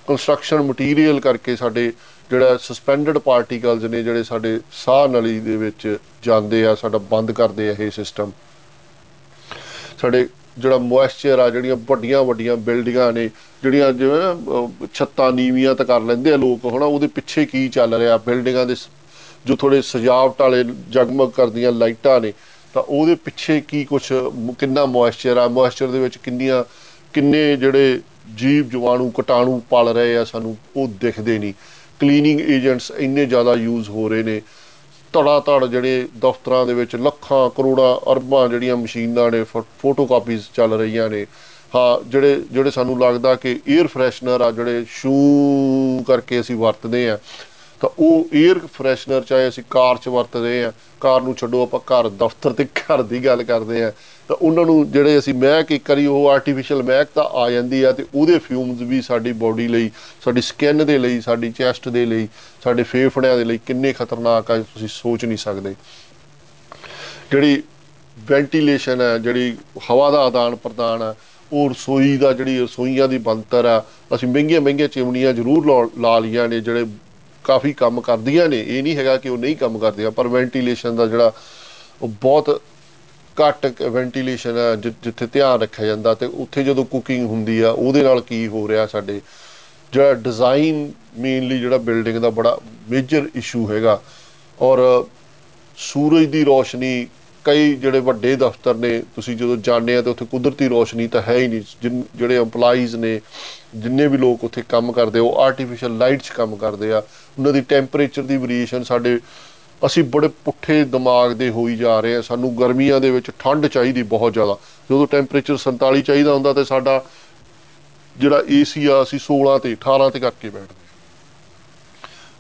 ਕੰਸਟਰਕਸ਼ਨ ਮਟੀਰੀਅਲ ਕਰਕੇ ਸਾਡੇ ਜਿਹੜਾ ਸਸਪੈਂਡਡ ਪਾਰਟੀਕਲਸ ਨੇ ਜਿਹੜੇ ਸਾਡੇ ਸਾਹ ਨਲੀ ਦੇ ਵਿੱਚ ਜਾਂਦੇ ਆ, ਸਾਡਾ ਬੰਦ ਕਰਦੇ ਆ ਇਹ ਸਿਸਟਮ ਸਾਡੇ ਜਿਹੜਾ ਮੋਇਸਚਰ ਆ, ਜਿਹੜੀਆਂ ਵੱਡੀਆਂ ਵੱਡੀਆਂ ਬਿਲਡਿੰਗਾਂ ਨੇ, ਜਿਹੜੀਆਂ ਜਿਵੇਂ ਛੱਤਾਂ ਨੀਵੀਆਂ ਤਾਂ ਕਰ ਲੈਂਦੇ ਆ ਲੋਕ, ਹਨਾ, ਉਹਦੇ ਪਿੱਛੇ ਕੀ ਚੱਲ ਰਿਹਾ? ਬਿਲਡਿੰਗਾਂ ਦੇ ਜੋ ਥੋੜੇ ਸਜਾਵਟ ਵਾਲੇ ਜਗਮਗ ਕਰਦੀਆਂ ਲਾਈਟਾਂ ਨੇ, ਤਾਂ ਉਹਦੇ ਪਿੱਛੇ ਕੀ ਕੁਝ ਕਿੰਨਾ ਮੋਇਸਚਰ ਆ? ਮੋਇਸਚਰ ਦੇ ਵਿੱਚ ਕਿੰਨੀਆਂ, ਕਿੰਨੇ ਜਿਹੜੇ ਜੀਵ ਜਵਾਣੂ ਕਟਾਣੂ ਪਲ ਰਹੇ ਆ ਸਾਨੂੰ, ਉਹ ਦਿਖਦੇ ਨਹੀਂ। ਕਲੀਨਿੰਗ ਏਜੰਟਸ ਇੰਨੇ ਜ਼ਿਆਦਾ ਯੂਜ਼ ਹੋ ਰਹੇ ਨੇ। ਧੜਾ ਧੜ ਜਿਹੜੇ ਦਫ਼ਤਰਾਂ ਦੇ ਵਿੱਚ ਲੱਖਾਂ, ਕਰੋੜਾਂ, ਅਰਬਾਂ ਜਿਹੜੀਆਂ ਮਸ਼ੀਨਾਂ ਨੇ ਫੋਟੋ ਕਾਪੀਜ਼ ਚੱਲ ਰਹੀਆਂ ਨੇ। ਹਾਂ, ਜਿਹੜੇ ਜਿਹੜੇ ਸਾਨੂੰ ਲੱਗਦਾ ਕਿ 에ਅਰ ਫਰੈਸ਼ਨਰ ਆ, ਜਿਹੜੇ ਸ਼ੂ ਕਰਕੇ ਅਸੀਂ ਵਰਤਦੇ ਆ, ਤਾਂ ਉਹ 에ਅਰ ਫਰੈਸ਼ਨਰ ਚਾਹੇ ਅਸੀਂ ਕਾਰ 'ਚ ਵਰਤਦੇ ਆ, ਕਾਰ ਨੂੰ ਛੱਡੋ, ਆਪਾਂ ਘਰ ਦਫ਼ਤਰ ਤੇ ਘਰ ਦੀ ਗੱਲ ਕਰਦੇ ਆ। ਤਾਂ ਉਹਨਾਂ ਨੂੰ ਜਿਹੜੇ ਅਸੀਂ ਮਹਿਕ, ਇੱਕ ਵਾਰੀ ਉਹ ਆਰਟੀਫੀਸ਼ੀਅਲ ਮਹਿਕ ਤਾਂ ਆ ਜਾਂਦੀ ਆ ਤੇ ਉਹਦੇ ਫਿਊਮਸ ਵੀ ਸਾਡੀ ਬਾਡੀ ਲਈ, ਸਾਡੀ ਸਕਿਨ ਦੇ ਲਈ, ਸਾਡੀ ਚੈਸਟ ਦੇ ਲਈ, ਸਾਡੇ ਫੇਫੜਿਆਂ ਦੇ ਲਈ ਕਿੰਨੇ ਖਤਰਨਾਕ ਆ, ਤੁਸੀਂ ਸੋਚ ਨਹੀਂ ਸਕਦੇ। ਜਿਹੜੀ ਵੈਂਟੀਲੇਸ਼ਨ ਹੈ ਜਿਹੜੀ ਹਵਾ ਦਾ ਆਦਾਨ ਪ੍ਰਦਾਨ ਹੈ ਉਹ ਰਸੋਈ ਦਾ ਜਿਹੜੀ ਰਸੋਈਆਂ ਦੀ ਬੰਤਰ ਆ, ਅਸੀਂ ਮਹਿੰਗੀਆਂ ਮਹਿੰਗੀਆਂ ਚਿਮਨੀਆਂ ਜ਼ਰੂਰ ਲਾ ਲੀਆਂ ਨੇ, ਜਿਹੜੇ ਕਾਫੀ ਕੰਮ ਕਰਦੀਆਂ ਨੇ। ਇਹ ਨਹੀਂ ਹੈਗਾ ਕਿ ਉਹ ਨਹੀਂ ਕੰਮ ਕਰਦੀਆਂ ਪਰ ਵੈਂਟੀਲੇਸ਼ਨ ਦਾ ਜਿਹੜਾ ਉਹ ਬਹੁਤ ਘੱਟ ਵੈਂਟੀਲੇਸ਼ਨ ਹੈ ਜਿੱਥੇ ਧਿਆਨ ਰੱਖਿਆ ਜਾਂਦਾ ਤੇ ਉੱਥੇ ਜਦੋਂ ਕੁਕਿੰਗ ਹੁੰਦੀ ਆ, ਉਹਦੇ ਨਾਲ ਕੀ ਹੋ ਰਿਹਾ ਸਾਡੇ? ਜਿਹੜਾ ਡਿਜ਼ਾਈਨ ਮੇਨਲੀ ਜਿਹੜਾ ਬਿਲਡਿੰਗ ਦਾ ਬੜਾ ਮੇਜਰ ਇਸ਼ੂ ਹੈਗਾ। ਔਰ ਸੂਰਜ ਦੀ ਰੋਸ਼ਨੀ, ਕਈ ਜਿਹੜੇ ਵੱਡੇ ਦਫ਼ਤਰ ਨੇ, ਤੁਸੀਂ ਜਦੋਂ ਜਾਣਦੇ ਆ ਤੇ ਉੱਥੇ ਕੁਦਰਤੀ ਰੋਸ਼ਨੀ ਤਾਂ ਹੈ ਹੀ ਨਹੀਂ। ਜਿਹੜੇ EMPLOYEES ਨੇ, ਜਿੰਨੇ ਵੀ ਲੋਕ ਉੱਥੇ ਕੰਮ ਕਰਦੇ ਉਹ ਆਰਟੀਫੀਸ਼ੀਅਲ ਲਾਈਟ 'ਚ ਕੰਮ ਕਰਦੇ ਆ। ਉਹਨਾਂ ਦੀ ਟੈਂਪਰੇਚਰ ਦੀ ਵੇਰੀਏਸ਼ਨ ਸਾਡੇ ਅਸੀਂ ਬੜੇ ਪੁੱਠੇ ਦਿਮਾਗ ਦੇ ਹੋਈ ਜਾ ਰਹੇ ਆ ਸਾਨੂੰ ਗਰਮੀਆਂ ਦੇ ਵਿੱਚ ਠੰਡ ਚਾਹੀਦੀ ਬਹੁਤ ਜ਼ਿਆਦਾ। ਜਦੋਂ ਟੈਂਪਰੇਚਰ 47 ਚਾਹੀਦਾ ਹੁੰਦਾ ਤੇ ਸਾਡਾ ਜਿਹੜਾ ਏਸੀ ਆ, ਅਸੀਂ 16 ਤੇ 18 ਤੇ ਕਰਕੇ ਬੈਠਦੇ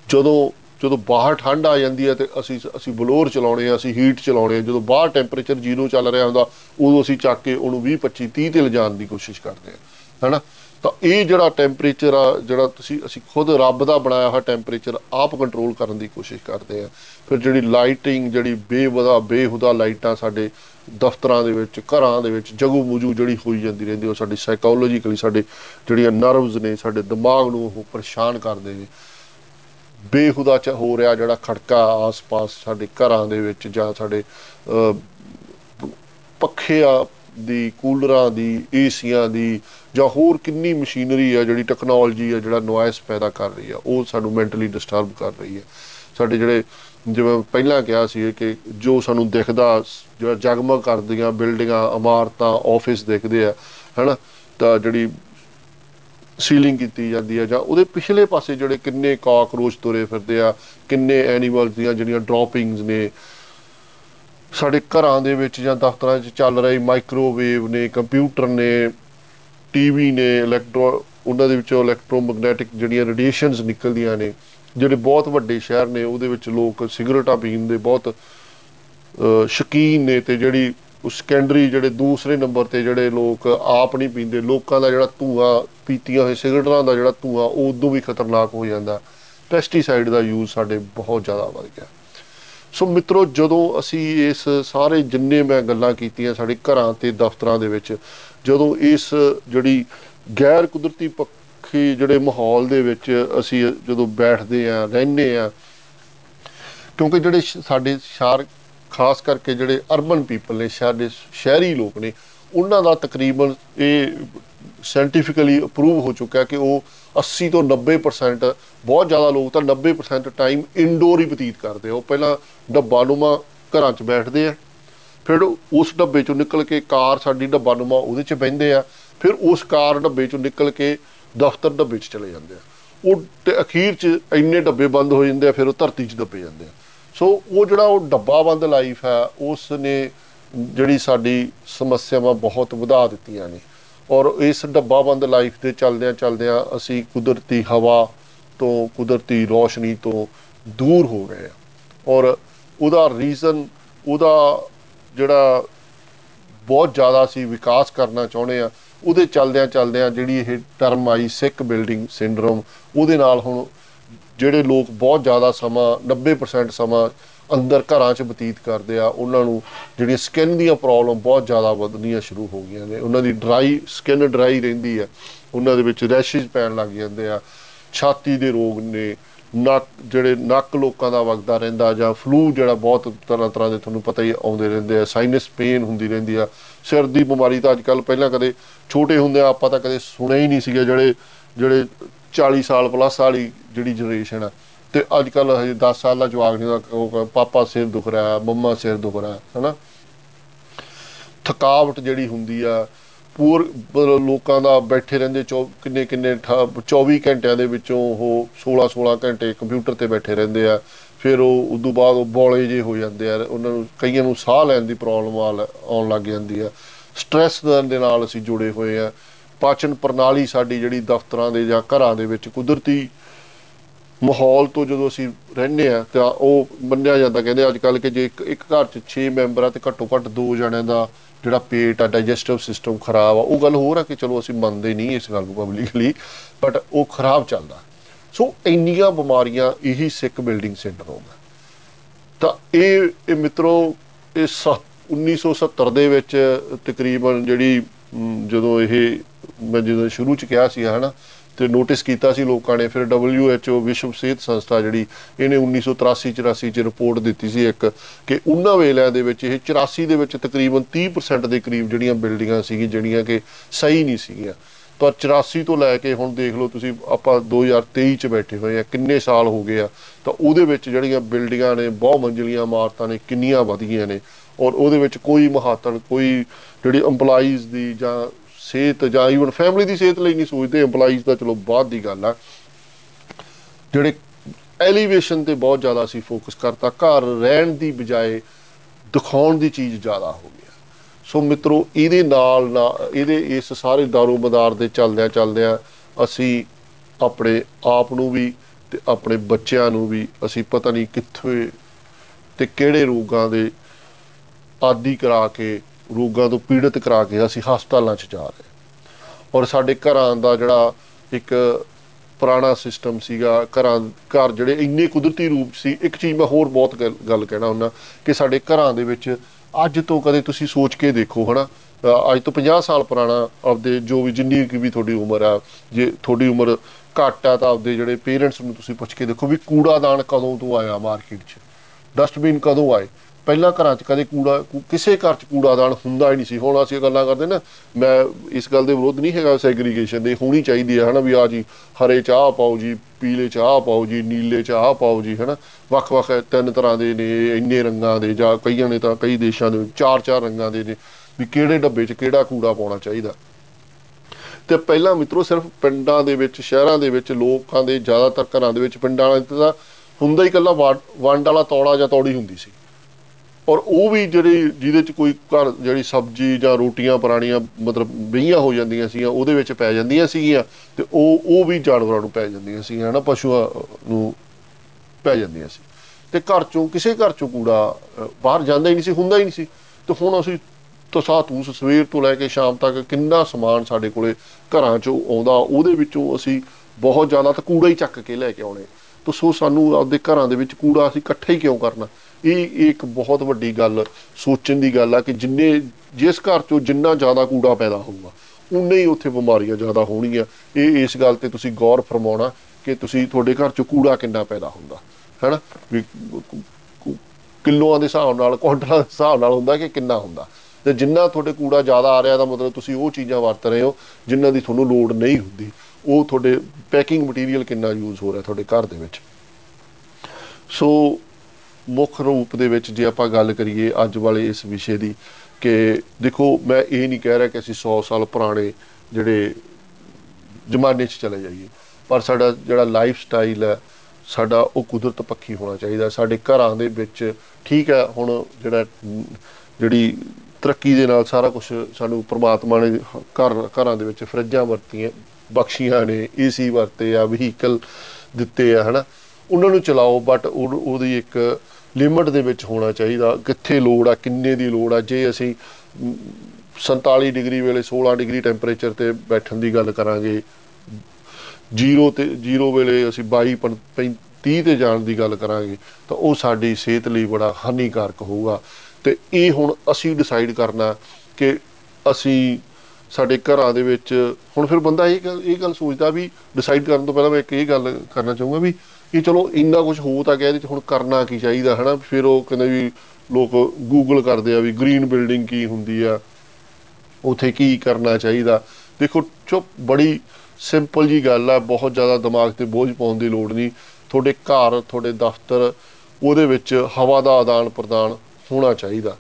ਜਦੋਂ ਜਦੋਂ ਬਾਹਰ ਠੰਡ ਆ ਜਾਂਦੀ ਹੈ ਤੇ ਅਸੀਂ ਅਸੀਂ ਬਲੋਰ ਚਲਾਉਣੇ ਆ ਅਸੀਂ ਹੀਟ ਚਲਾਉਣੇ ਆ ਜਦੋਂ ਬਾਹਰ ਟੈਂਪਰੇਚਰ ਜ਼ੀਰੋ ਚੱਲ ਰਿਹਾ ਹੁੰਦਾ, ਉਦੋਂ ਅਸੀਂ ਚੱਕ ਕੇ ਉਹਨੂੰ 20 25 30 ਤੇ ਲਿਜਾਣ ਦੀ ਕੋਸ਼ਿਸ਼ ਕਰਦੇ ਆ ਹੈਨਾ? ਤਾਂ ਇਹ ਜਿਹੜਾ ਟੈਂਪਰੇਚਰ ਆ, ਜਿਹੜਾ ਤੁਸੀਂ, ਅਸੀਂ ਖੁਦ ਰੱਬ ਦਾ ਬਣਾਇਆ ਹੋਇਆ ਟੈਂਪਰੇਚਰ ਆਪ ਕੰਟਰੋਲ ਕਰਨ ਦੀ ਕੋਸ਼ਿਸ਼ ਕਰਦੇ ਆ। ਫਿਰ ਜਿਹੜੀ ਲਾਈਟਿੰਗ ਜਿਹੜੀ ਬੇਵਦਾ, ਬੇਹੁਦਾ ਲਾਈਟਾਂ ਸਾਡੇ ਦਫ਼ਤਰਾਂ ਦੇ ਵਿੱਚ, ਘਰਾਂ ਦੇ ਵਿੱਚ ਜਗੂ ਮੂਜੂ ਜਿਹੜੀ ਹੋਈ ਜਾਂਦੀ ਰਹਿੰਦੀ ਉਹ ਸਾਡੀ ਸਾਈਕੋਲੋਜੀਕਲੀ ਸਾਡੇ ਜਿਹੜੀਆਂ ਨਰਵਸ ਨੇ, ਸਾਡੇ ਦਿਮਾਗ ਨੂੰ ਉਹ ਪਰੇਸ਼ਾਨ ਕਰਦੇ ਨੇ। ਬੇਹੁਦਾ ਚ ਹੋ ਰਿਹਾ ਜਿਹੜਾ ਖੜਕਾ ਆਸ-ਪਾਸ ਸਾਡੇ ਘਰਾਂ ਦੇ ਵਿੱਚ ਜਾਂ ਸਾਡੇ ਪੱਖਿਆਂ ਦੀ, ਕੂਲਰਾਂ ਦੀ, ਏਸੀਆਂ ਦੀ ਜਾਂ ਹੋਰ ਕਿੰਨੀ ਮਸ਼ੀਨਰੀ ਆ ਜਿਹੜੀ ਟੈਕਨੋਲੋਜੀ ਆ ਜਿਹੜਾ ਨੋਇਸ ਪੈਦਾ ਕਰ ਰਹੀ ਆ, ਉਹ ਸਾਨੂੰ ਮੈਂਟਲੀ ਡਿਸਟਰਬ ਕਰ ਰਹੀ ਹੈ ਸਾਡੇ ਜਿਹੜੇ, ਜਿਵੇਂ ਪਹਿਲਾਂ ਕਿਹਾ ਸੀ ਕਿ ਜੋ ਸਾਨੂੰ ਦਿਖਦਾ, ਜਿਹੜਾ ਜਗਮਗ ਕਰਦੀਆਂ ਬਿਲਡਿੰਗਾਂ, ਇਮਾਰਤਾਂ ਆਫਿਸ ਦਿਖਦੇ ਆ, ਹੈਨਾ, ਤਾਂ ਜਿਹੜੀ ਸੀਲਿੰਗ ਕੀਤੀ ਜਾਂਦੀ ਹੈ ਜਾਂ ਉਹਦੇ ਪਿਛਲੇ ਪਾਸੇ ਜਿਹੜੇ ਕਿੰਨੇ ਕਾਕਰੋਚ ਤੁਰੇ ਫਿਰਦੇ ਆ, ਕਿੰਨੇ ਐਨੀਮਲਸ ਦੀਆਂ ਜਿਹੜੀਆਂ ਡ੍ਰੌਪਿੰਗਸ ਨੇ ਸਾਡੇ ਘਰਾਂ ਦੇ ਵਿੱਚ ਜਾਂ ਦਫ਼ਤਰਾਂ 'ਚ ਚੱਲ ਰਹੀ ਮਾਈਕ੍ਰੋਵੇਵ ਨੇ ਕੰਪਿਊਟਰ ਨੇ ਟੀਵੀ ਨੇ ਇਲੈਕਟ੍ਰੋ ਉਹਨਾਂ ਦੇ ਵਿੱਚੋਂ ਇਲੈਕਟ੍ਰੋਮੈਗਨੈਟਿਕ ਜਿਹੜੀਆਂ ਰੇਡੀਏਸ਼ਨਸ ਨਿਕਲਦੀਆਂ ਨੇ, ਜਿਹੜੇ ਬਹੁਤ ਵੱਡੇ ਸ਼ਹਿਰ ਨੇ, ਉਹਦੇ ਵਿੱਚ ਲੋਕ ਸਿਗਰਟਾਂ ਪੀਣ ਦੇ ਬਹੁਤ ਸ਼ਕੀਨ ਨੇ ਤੇ ਜਿਹੜੀ ਸੈਕੰਡਰੀ ਜਿਹੜੇ ਦੂਸਰੇ ਨੰਬਰ ਤੇ ਜਿਹੜੇ ਲੋਕ ਆਪ ਨਹੀਂ ਪੀਂਦੇ, ਲੋਕਾਂ ਦਾ ਜਿਹੜਾ ਧੂਆਂ, ਪੀਤੀਆਂ ਹੋਏ ਸਿਗਰਟਾਂ ਦਾ ਜਿਹੜਾ ਧੂਆਂ, ਉਹ ਉਦੋਂ ਵੀ ਖਤਰਨਾਕ ਹੋ ਜਾਂਦਾ। ਪੈਸਟੀਸਾਈਡ ਦਾ ਯੂਜ਼ ਸਾਡੇ ਬਹੁਤ ਜ਼ਿਆਦਾ ਵੱਧ ਗਿਆ। ਸੋ ਮਿੱਤਰੋ, ਜਦੋਂ ਅਸੀਂ ਇਸ ਸਾਰੇ ਜਿੰਨੇ ਮੈਂ ਗੱਲਾਂ ਕੀਤੀਆਂ ਸਾਡੇ ਘਰਾਂ ਤੇ ਦਫ਼ਤਰਾਂ ਦੇ ਵਿੱਚ, ਜਦੋਂ ਇਸ ਜਿਹੜੀ ਗੈਰ ਕੁਦਰਤੀ ਪੱਖੀ ਜਿਹੜੇ ਮਾਹੌਲ ਦੇ ਵਿੱਚ ਅਸੀਂ ਜਦੋਂ ਬੈਠਦੇ ਆ ਰਹਿੰਦੇ ਆ ਕਿਉਂਕਿ ਜਿਹੜੇ ਸਾਡੇ ਸ਼ਹਿਰ, ਖਾਸ ਕਰਕੇ ਜਿਹੜੇ ਅਰਬਨ ਪੀਪਲ ਨੇ, ਸਾਡੇ ਸ਼ਹਿਰੀ ਲੋਕ ਨੇ, ਉਹਨਾਂ ਦਾ ਤਕਰੀਬਨ ਇਹ ਸਾਇੰਟੀਫਿਕਲੀ ਅਪਰੂਵ ਹੋ ਚੁੱਕਾ ਕਿ ਉਹ 80 ਤੋਂ 90% ਬਹੁਤ ਜ਼ਿਆਦਾ ਲੋਕ ਤਾਂ 90% ਟਾਈਮ ਇਨਡੋਰ ਹੀ ਬਤੀਤ ਕਰਦੇ ਆ। ਉਹ ਪਹਿਲਾਂ ਡੱਬਾ ਨੂਮਾ ਘਰਾਂ 'ਚ ਬੈਠਦੇ ਆ, ਫਿਰ ਉਸ ਡੱਬੇ 'ਚੋਂ ਨਿਕਲ ਕੇ ਕਾਰ ਸਾਡੀ ਡੱਬਾ ਨੂਮਾ ਉਹਦੇ 'ਚ ਬੈੰਦੇ ਆ, ਫਿਰ ਉਸ ਕਾਰ ਡੱਬੇ 'ਚੋਂ ਨਿਕਲ ਕੇ ਦਫ਼ਤਰ ਡੱਬੇ 'ਚ ਚਲੇ ਜਾਂਦੇ ਆ। ਉਹ ਤੇ ਅਖੀਰ 'ਚ ਇੰਨੇ ਡੱਬੇ ਬੰਦ ਹੋ ਜਾਂਦੇ ਆ, ਫਿਰ ਉਹ ਧਰਤੀ 'ਚ ਦੱਬੇ ਜਾਂਦੇ ਆ। ਸੋ ਉਹ ਜਿਹੜਾ ਉਹ ਡੱਬਾ ਬੰਦ ਲਾਈਫ ਹੈ ਉਸ ਨੇ ਜਿਹੜੀ ਸਾਡੀ ਸਮੱਸਿਆਵਾਂ ਬਹੁਤ ਵਧਾ ਦਿੱਤੀਆਂ ਨੇ। ਔਰ ਇਸ ਡੱਬਾ ਬੰਦ ਲਾਈਫ ਦੇ ਚਲਦਿਆਂ ਚਲਦਿਆਂ ਅਸੀਂ ਕੁਦਰਤੀ ਹਵਾ ਤੋਂ, ਕੁਦਰਤੀ ਰੋਸ਼ਨੀ ਤੋਂ ਦੂਰ ਹੋ ਗਏ ਔਰ ਉਹਦਾ ਰੀਜ਼ਨ ਉਹਦਾ ਜਿਹੜਾ ਬਹੁਤ ਜ਼ਿਆਦਾ ਸੀ ਵਿਕਾਸ ਕਰਨਾ ਚਾਹੁੰਦੇ ਆ ਉਹਦੇ ਚਲਦਿਆਂ ਚਲਦਿਆਂ ਜਿਹੜੀ ਇਹ ਟਰਮ ਆਈ ਸਿੱਕ ਬਿਲਡਿੰਗ ਸਿੰਡਰੋਮ ਉਹਦੇ ਨਾਲ ਹੁਣ ਜਿਹੜੇ ਲੋਕ ਬਹੁਤ ਜ਼ਿਆਦਾ ਸਮਾਂ 90% ਸਮਾਂ ਅੰਦਰ ਘਰਾਂ 'ਚ ਬਤੀਤ ਕਰਦੇ ਆ, ਉਹਨਾਂ ਨੂੰ ਜਿਹੜੀ ਸਕਿਨ ਦੀਆਂ ਪ੍ਰੋਬਲਮ ਬਹੁਤ ਜ਼ਿਆਦਾ ਵਧਣੀਆਂ ਸ਼ੁਰੂ ਹੋ ਗਈਆਂ ਨੇ। ਉਹਨਾਂ ਦੀ ਡਰਾਈ ਸਕਿਨ ਡਰਾਈ ਰਹਿੰਦੀ ਹੈ ਉਹਨਾਂ ਦੇ ਵਿੱਚ ਰੈਸ਼ਿਸ ਪੈਣ ਲੱਗ ਜਾਂਦੇ ਆ। ਛਾਤੀ ਦੇ ਰੋਗ ਨੇ, ਨੱਕ ਜਿਹੜੇ ਨੱਕ ਲੋਕਾਂ ਦਾ ਵਗਦਾ ਰਹਿੰਦਾ ਜਾਂ ਫਲੂ ਜਿਹੜਾ ਬਹੁਤ ਤਰ੍ਹਾਂ ਤਰ੍ਹਾਂ ਦੇ ਤੁਹਾਨੂੰ ਪਤਾ ਹੀ ਆਉਂਦੇ ਰਹਿੰਦੇ ਆ ਸਾਈਨਸ ਪੇਨ ਹੁੰਦੀ ਰਹਿੰਦੀ ਆ। ਸਿਰ ਦੀ ਬਿਮਾਰੀ ਤਾਂ ਅੱਜ ਕੱਲ ਪਹਿਲਾਂ ਕਦੇ ਛੋਟੇ ਹੁੰਦੇ ਆ, ਆਪਾਂ ਤਾਂ ਕਦੇ ਸੁਣਿਆ ਹੀ ਨਹੀਂ ਸੀਗਾ ਜਿਹੜੇ ਜਿਹੜੇ 40 ਸਾਲ ਪਲੱਸ ਵਾਲੀ ਜਿਹੜੀ ਜਨਰੇਸ਼ਨ ਆ। ਤੇ ਅੱਜ ਕੱਲ ਹਜੇ 10 ਸਾਲ ਦਾ ਜਵਾਕ ਨਹੀਂ ਦਾ ਪਾਪਾ ਸਿਰ ਦੁਖ ਰਿਹਾ, ਮੰਮਾ ਸਿਰ ਦੁਖ ਰਿਹਾ, ਹਨਾ? ਥਕਾਵਟ ਜਿਹੜੀ ਹੁੰਦੀ ਆ, ਪੂਰ ਲੋਕਾਂ ਦਾ ਬੈਠੇ ਰਹਿੰਦੇ ਕਿੰਨੇ ਕਿੰਨੇ 24 ਘੰਟਿਆਂ ਦੇ ਵਿੱਚੋਂ ਉਹ 16 16 ਘੰਟੇ ਕੰਪਿਊਟਰ ਤੇ ਬੈਠੇ ਰਹਿੰਦੇ ਆ, ਫਿਰ ਉਹ ਉਦੋਂ ਬਾਅਦ ਉਹ ਬੋਲੇ ਜੇ ਹੋ ਜਾਂਦੇ ਆ, ਉਹਨਾਂ ਨੂੰ ਕਈਆਂ ਨੂੰ ਸਾਹ ਲੈਣ ਦੀ ਪ੍ਰੋਬਲਮ ਆਉਣ ਲੱਗ ਜਾਂਦੀ ਆ। ਸਟ੍ਰੈਸ ਦੇ ਨਾਲ ਅਸੀਂ ਜੁੜੇ ਹੋਏ ਆ। ਪਾਚਨ ਪ੍ਰਣਾਲੀ ਸਾਡੀ ਜਿਹੜੀ ਦਫ਼ਤਰਾਂ ਦੇ ਜਾਂ ਘਰਾਂ ਦੇ ਵਿੱਚ ਕੁਦਰਤੀ ਮਾਹੌਲ ਤੋਂ ਜਦੋਂ ਅਸੀਂ ਰਹਿੰਦੇ ਆ ਤਾਂ ਉਹ ਮੰਨਿਆ ਜਾਂਦਾ, ਕਹਿੰਦੇ ਅੱਜ ਕੱਲ ਕਿ ਜੇ ਇੱਕ ਇੱਕ ਘਰ 'ਚ 6 ਮੈਂਬਰ ਆ, ਤੇ ਘੱਟੋ ਘੱਟ ਦੋ ਜਣਿਆਂ ਦਾ ਜਿਹੜਾ ਪੇਟ ਆ ਡਾਈਜੈਸਟਿਵ ਸਿਸਟਮ ਖਰਾਬ ਆ, ਉਹ ਗੱਲ ਹੋਰ ਆ ਕਿ ਚਲੋ ਅਸੀਂ ਮੰਨਦੇ ਨਹੀਂ ਇਸ ਗੱਲ ਨੂੰ ਪਬਲਿਕਲੀ ਬਟ ਉਹ ਖਰਾਬ ਚੱਲਦਾ। ਸੋ ਇੰਨੀਆਂ ਬਿਮਾਰੀਆਂ ਇਹੀ ਸਿੱਕ ਬਿਲਡਿੰਗ ਸਿੰਡਰੋਮ ਹੈ ਤਾਂ ਇਹ ਇਹ ਮਿੱਤਰੋ, ਇਹ 1970 ਦੇ ਵਿੱਚ ਤਕਰੀਬਨ ਜਿਹੜੀ ਜਦੋਂ ਇਹ, ਮੈਂ ਜਦੋਂ ਸ਼ੁਰੂ ਚ ਕਿਹਾ ਸੀ, ਹਨਾ ਤੇ ਨੋਟਿਸ ਕੀਤਾ ਸੀ ਲੋਕਾਂ ਨੇ, ਫਿਰ WHO ਵਿਸ਼ਵ ਸਿਹਤ ਸੰਸਥਾ ਜਿਹੜੀ, ਇਹਨੇ 1983 84 ਚ ਰਿਪੋਰਟ ਦਿੱਤੀ ਸੀ ਇੱਕ ਕਿ ਉਹਨਾਂ ਵੇਲਿਆਂ ਦੇ ਵਿੱਚ ਇਹ 84 ਦੇ ਵਿੱਚ ਤਕਰੀਬਨ 30% ਦੇ ਕਰੀਬ ਜਿਹੜੀਆਂ ਬਿਲਡਿੰਗਾਂ ਸੀਗੀ ਜਿਹੜੀਆਂ ਕਿ ਸਹੀ ਨਹੀਂ ਸੀਗੀਆਂ। ਪਰ 84 ਤੋਂ ਲੈ ਕੇ ਹੁਣ ਦੇਖ ਲਓ ਤੁਸੀਂ, ਆਪਾਂ 2023 ਚ ਬੈਠੇ ਹੋਏ ਆ, ਕਿੰਨੇ ਸਾਲ ਹੋ ਗਏ ਆ, ਤਾਂ ਉਹਦੇ ਵਿੱਚ ਜਿਹੜੀਆਂ ਬਿਲਡਿੰਗਾਂ ਨੇ ਬਹੁ ਮੰਜ਼ਲੀਆਂ ਇਮਾਰਤਾਂ ਨੇ, ਕਿੰਨੀਆਂ ਵਧ ਗਈਆਂ ਨੇ। ਔਰ ਉਹਦੇ ਵਿੱਚ ਕੋਈ ਮਹੱਤਵ ਕੋਈ ਜਿਹੜੀ EMPLOYEES ਦੀ ਜਾਂ ਸਿਹਤ ਜਾਂ ਇਵਨ ਫੈਮਿਲੀ ਦੀ ਸਿਹਤ ਲਈ ਨਹੀਂ ਸੋਚਦੇ, EMPLOYEES ਦਾ ਚਲੋ ਬਾਅਦ ਦੀ ਗੱਲ ਆ। ਜਿਹੜੇ ਐਲੀਵੇਸ਼ਨ ਤੇ ਬਹੁਤ ਜ਼ਿਆਦਾ ਅਸੀਂ ਫੋਕਸ ਕਰਤਾ, ਘਰ ਰਹਿਣ ਦੀ ਬਜਾਏ ਦਿਖਾਉਣ ਦੀ ਚੀਜ਼ ਜ਼ਿਆਦਾ ਹੋ ਗਿਆ ਸੋ ਮਿੱਤਰੋ, ਇਹਦੇ ਨਾਲ ਨਾ, ਇਹਦੇ ਇਸ ਸਾਰੇ ਦਾਰੂ ਮਦਾਰ ਦੇ ਚੱਲਦਿਆਂ ਚੱਲਦਿਆਂ ਅਸੀਂ ਆਪਣੇ ਆਪ ਨੂੰ ਵੀ ਤੇ ਆਪਣੇ ਬੱਚਿਆਂ ਨੂੰ ਵੀ ਅਸੀਂ ਪਤਾ ਨਹੀਂ ਕਿੱਥੇ ਤੇ ਕਿਹੜੇ ਰੋਗਾਂ ਦੇ ਆਦੀ ਕਰਾ ਕੇ ਰੋਗਾਂ ਤੋਂ ਪੀੜਤ ਕਰਾ ਕੇ ਅਸੀਂ ਹਸਪਤਾਲਾਂ 'ਚ ਜਾ ਰਹੇ ਔਰ ਸਾਡੇ ਘਰਾਂ ਦਾ ਜਿਹੜਾ ਇੱਕ ਪੁਰਾਣਾ ਸਿਸਟਮ ਸੀਗਾ, ਘਰਾਂ, ਘਰ ਜਿਹੜੇ ਇੰਨੇ ਕੁਦਰਤੀ ਰੂਪ ਸੀ, ਇੱਕ ਚੀਜ਼ ਮੈਂ ਹੋਰ ਬਹੁਤ ਗੱਲ ਕਹਿਣਾ ਹੁੰਦਾ ਕਿ ਸਾਡੇ ਘਰਾਂ ਦੇ ਵਿੱਚ ਅੱਜ ਤੋਂ ਕਦੇ ਤੁਸੀਂ ਸੋਚ ਕੇ ਦੇਖੋ, ਹਨਾ? ਅੱਜ ਤੋਂ 50 ਸਾਲ ਪੁਰਾਣਾ ਆਪਦੇ ਜੋ ਵੀ ਜਿੰਨੀ ਵੀ ਤੁਹਾਡੀ ਉਮਰ ਆ, ਜੇ ਤੁਹਾਡੀ ਉਮਰ ਘੱਟ ਆ ਤਾਂ ਆਪਦੇ ਜਿਹੜੇ ਪੇਰੈਂਟਸ ਨੂੰ ਤੁਸੀਂ ਪੁੱਛ ਕੇ ਦੇਖੋ ਵੀ ਕੂੜਾਦਾਨ ਕਦੋਂ ਤੋਂ ਆਇਆ ਮਾਰਕੀਟ 'ਚ? ਡਸਟਬਿਨ ਕਦੋਂ ਆਏ? ਪਹਿਲਾਂ ਘਰਾਂ 'ਚ ਕਦੇ ਕੂੜਾ ਕਿਸੇ ਘਰ 'ਚ ਕੂੜਾਦਾਨ ਹੁੰਦਾ ਹੀ ਨਹੀਂ ਸੀ। ਹੁਣ ਅਸੀਂ ਗੱਲਾਂ ਕਰਦੇ ਨਾ, ਮੈਂ ਇਸ ਗੱਲ ਦੇ ਵਿਰੋਧ ਨਹੀਂ ਹੈਗਾ ਸੈਗਰੀਗੇਸ਼ਨ ਦੇ, ਹੋਣੀ ਚਾਹੀਦੀ ਹੈ, ਹਨਾ ਵੀ ਆ ਜੀ ਹਰੇ ਚਾਹ ਪਾਓ ਜੀ, ਪੀਲੇ ਚਾਹ ਪਾਓ ਜੀ, ਨੀਲੇ ਚਾਹ ਪਾਓ ਜੀ, ਹਨਾ। ਵੱਖ-ਵੱਖ ਤਿੰਨ ਤਰ੍ਹਾਂ ਦੇ ਨੇ, ਇੰਨੇ ਰੰਗਾਂ ਦੇ, ਜਾਂ ਕਈਆਂ ਨੇ ਤਾਂ ਕਈ ਦੇਸ਼ਾਂ ਦੇ ਚਾਰ ਚਾਰ ਰੰਗਾਂ ਦੇ ਨੇ, ਵੀ ਕਿਹੜੇ ਡੱਬੇ 'ਚ ਕਿਹੜਾ ਕੂੜਾ ਪਾਉਣਾ ਚਾਹੀਦਾ। ਤੇ ਪਹਿਲਾਂ ਮਿੱਤਰੋ ਸਿਰਫ ਪਿੰਡਾਂ ਦੇ ਵਿੱਚ, ਸ਼ਹਿਰਾਂ ਦੇ ਵਿੱਚ, ਲੋਕਾਂ ਦੇ ਜ਼ਿਆਦਾਤਰ ਘਰਾਂ ਦੇ ਵਿੱਚ, ਪਿੰਡਾਂ ਵਾਲੇ ਤਾਂ ਹੁੰਦਾ ਹੀ ਇਕੱਲਾ ਵੰਡ ਵਾਲਾ ਤੌੜਾ ਜਾਂ ਤੌੜੀ ਹੁੰਦੀ ਸੀ। ਔਰ ਉਹ ਵੀ ਜਿਹੜੀ, ਜਿਹਦੇ ਚ ਕੋਈ ਘਰ ਜਿਹੜੀ ਸਬਜ਼ੀ ਜਾਂ ਰੋਟੀਆਂ, ਪੁਰਾਣੀਆਂ ਮਤਲਬ ਬਈਆਂ ਹੋ ਜਾਂਦੀਆਂ ਸੀਗੀਆਂ, ਉਹਦੇ ਵਿੱਚ ਪੈ ਜਾਂਦੀਆਂ ਸੀਗੀਆਂ ਤੇ ਉਹ ਉਹ ਵੀ ਜਾਨਵਰਾਂ ਨੂੰ ਪੈ ਜਾਂਦੀਆਂ ਸੀਗੀਆਂ, ਹਨਾ, ਪਸ਼ੂਆਂ ਨੂੰ ਪੈ ਜਾਂਦੀਆਂ ਸੀ। ਤੇ ਘਰ ਚੋਂ, ਕਿਸੇ ਘਰ ਚੋਂ ਕੂੜਾ ਬਾਹਰ ਜਾਂਦਾ ਹੀ ਨਹੀਂ ਸੀ, ਹੁੰਦਾ ਹੀ ਨਹੀਂ ਸੀ। ਤੇ ਹੁਣ ਅਸੀਂ ਤਸਾ ਤੂਸ ਸਵੇਰ ਤੋਂ ਲੈ ਕੇ ਸ਼ਾਮ ਤੱਕ ਕਿੰਨਾ ਸਮਾਨ ਸਾਡੇ ਕੋਲੇ ਘਰਾਂ ਚੋਂ ਆਉਂਦਾ, ਉਹਦੇ ਵਿੱਚੋਂ ਅਸੀਂ ਬਹੁਤ ਜ਼ਿਆਦਾ ਤਾਂ ਕੂੜਾ ਹੀ ਚੱਕ ਕੇ ਲੈ ਕੇ ਆਉਣੇ। ਤਾਂ ਸੋ ਸਾਨੂੰ ਆਪਦੇ ਘਰਾਂ ਦੇ ਵਿੱਚ ਕੂੜਾ ਅਸੀਂ ਇਕੱਠਾ ਹੀ ਕਿਉਂ ਕਰਨਾ? ਇਹ ਇੱਕ ਬਹੁਤ ਵੱਡੀ ਗੱਲ ਸੋਚਣ ਦੀ ਗੱਲ ਆ ਕਿ ਜਿੰਨੇ ਜਿਸ ਘਰ ਚੋਂ ਜਿੰਨਾ ਜ਼ਿਆਦਾ ਕੂੜਾ ਪੈਦਾ ਹੋਊਗਾ, ਉਨੇ ਹੀ ਉੱਥੇ ਬਿਮਾਰੀਆਂ ਜ਼ਿਆਦਾ ਹੋਣਗੀਆਂ। ਇਹ ਇਸ ਗੱਲ ਤੇ ਤੁਸੀਂ ਗੌਰ ਫਰਮਾਉਣਾ ਕਿ ਤੁਸੀਂ ਤੁਹਾਡੇ ਘਰ ਚੋਂ ਕੂੜਾ ਕਿੰਨਾ ਪੈਦਾ ਹੁੰਦਾ, ਹੈਨਾ? ਵੀ ਕਿਲੋਆਂ ਦੇ ਹਿਸਾਬ ਨਾਲ ਕੁਇੰਟਲਾਂ ਦੇ ਹਿਸਾਬ ਨਾਲ ਹੁੰਦਾ ਕਿ ਕਿੰਨਾ ਹੁੰਦਾ? ਤੇ ਜਿੰਨਾ ਤੁਹਾਡੇ ਕੂੜਾ ਜ਼ਿਆਦਾ ਆ ਰਿਹਾ ਦਾ ਮਤਲਬ ਤੁਸੀਂ ਉਹ ਚੀਜ਼ਾਂ ਵਰਤ ਰਹੇ ਹੋ ਜਿਨ੍ਹਾਂ ਦੀ ਤੁਹਾਨੂੰ ਲੋੜ ਨਹੀਂ ਹੁੰਦੀ। ਉਹ ਤੁਹਾਡੇ ਪੈਕਿੰਗ ਮਟੀਰੀਅਲ ਕਿੰਨਾ ਯੂਜ਼ ਹੋ ਰਿਹਾ ਤੁਹਾਡੇ ਘਰ ਦੇ ਵਿੱਚ? ਸੋ ਮੁੱਖ ਰੂਪ ਦੇ ਵਿੱਚ ਜੇ ਆਪਾਂ ਗੱਲ ਕਰੀਏ ਅੱਜ ਵਾਲੇ ਇਸ ਵਿਸ਼ੇ ਦੀ ਕਿ ਦੇਖੋ, ਮੈਂ ਇਹ ਨਹੀਂ ਕਹਿ ਰਿਹਾ ਕਿ ਅਸੀਂ 100 ਸਾਲ ਪੁਰਾਣੇ ਜਿਹੜੇ ਜ਼ਮਾਨੇ 'ਚ ਚਲੇ ਜਾਈਏ, ਪਰ ਸਾਡਾ ਜਿਹੜਾ ਲਾਈਫ ਸਟਾਈਲ ਹੈ, ਸਾਡਾ ਉਹ ਕੁਦਰਤ ਪੱਖੀ ਹੋਣਾ ਚਾਹੀਦਾ, ਸਾਡੇ ਘਰਾਂ ਦੇ ਵਿੱਚ ਠੀਕ ਹੈ, ਹੁਣ ਜਿਹੜਾ ਜਿਹੜੀ ਤਰੱਕੀ ਦੇ ਨਾਲ ਸਾਰਾ ਕੁਝ ਸਾਨੂੰ ਪ੍ਰਮਾਤਮਾ ਨੇ ਘਰ, ਘਰਾਂ ਦੇ ਵਿੱਚ ਫਰਿੱਜਾਂ ਵਰਤੀਆਂ, ਬਖਸ਼ੀਆਂ ਨੇ ਏਸੀ ਵਰਤੇ ਆ ਵਹੀਕਲ ਦਿੱਤੇ ਆ, ਹਨਾ, ਉਹਨਾਂ ਨੂੰ ਚਲਾਓ ਬਟ ਉਹਦੀ ਇੱਕ ਲਿਮਟ ਦੇ ਵਿੱਚ ਹੋਣਾ ਚਾਹੀਦਾ, ਕਿੱਥੇ ਲੋੜ ਆ, ਕਿੰਨੇ ਦੀ ਲੋੜ ਆ, ਜੇ ਅਸੀਂ 47 ਡਿਗਰੀ ਵੇਲੇ 16 ਡਿਗਰੀ ਟੈਂਪਰੇਚਰ ਤੇ ਬੈਠਣ ਦੀ ਗੱਲ ਕਰਾਂਗੇ, ਜ਼ੀਰੋ ਤੇ, ਜ਼ੀਰੋ ਵੇਲੇ ਅਸੀਂ 22 30 ਤੇ ਜਾਣ ਦੀ ਗੱਲ ਕਰਾਂਗੇ, ਤਾਂ ਉਹ ਸਾਡੀ ਸਿਹਤ ਲਈ ਬੜਾ ਹਾਨੀਕਾਰਕ ਹੋਊਗਾ। ਤੇ ਇਹ ਹੁਣ ਅਸੀਂ ਡਿਸਾਈਡ ਕਰਨਾ ਕਿ ਅਸੀਂ ਸਾਡੇ ਘਰਾਂ ਦੇ ਵਿੱਚ, ਹੁਣ ਫਿਰ ਬੰਦਾ ਇਹ ਇਹ ਗੱਲ ਸੋਚਦਾ ਵੀ ਡਿਸਾਈਡ ਕਰਨ ਤੋਂ ਪਹਿਲਾਂ ਮੈਂ ਇੱਕ ਇਹ ਗੱਲ ਕਰਨਾ ਚਾਹੂੰਗਾ ਵੀ ਕਿ ਚਲੋ ਇੰਨਾ ਕੁਝ ਹੋ ਤਾਂ ਗਿਆ ਇਹਦੇ ਚ ਹੁਣ ਕਰਨਾ ਕੀ ਚਾਹੀਦਾ, ਹਨਾ? ਫਿਰ ਉਹ ਕਹਿੰਦੇ ਵੀ ਲੋਕ ਗੂਗਲ ਕਰਦੇ ਆ ਵੀ ਗ੍ਰੀਨ ਬਿਲਡਿੰਗ ਕੀ ਹੁੰਦੀ ਆ, ਉਥੇ ਕੀ ਕਰਨਾ ਚਾਹੀਦਾ। ਦੇਖੋ, ਚੁੱਪ, ਬੜੀ ਸਿੰਪਲ ਜੀ ਗੱਲ ਆ, ਬਹੁਤ ਜ਼ਿਆਦਾ ਦਿਮਾਗ ਤੇ ਬੋਝ ਪਾਉਣ ਦੀ ਲੋੜ ਨਹੀਂ। ਤੁਹਾਡੇ ਘਰ, ਤੁਹਾਡੇ ਦਫ਼ਤਰ, ਉਹਦੇ ਵਿੱਚ ਹਵਾ ਦਾ ਆਦਾਨ ਪ੍ਰਦਾਨ ਹੋਣਾ ਚਾਹੀਦਾ।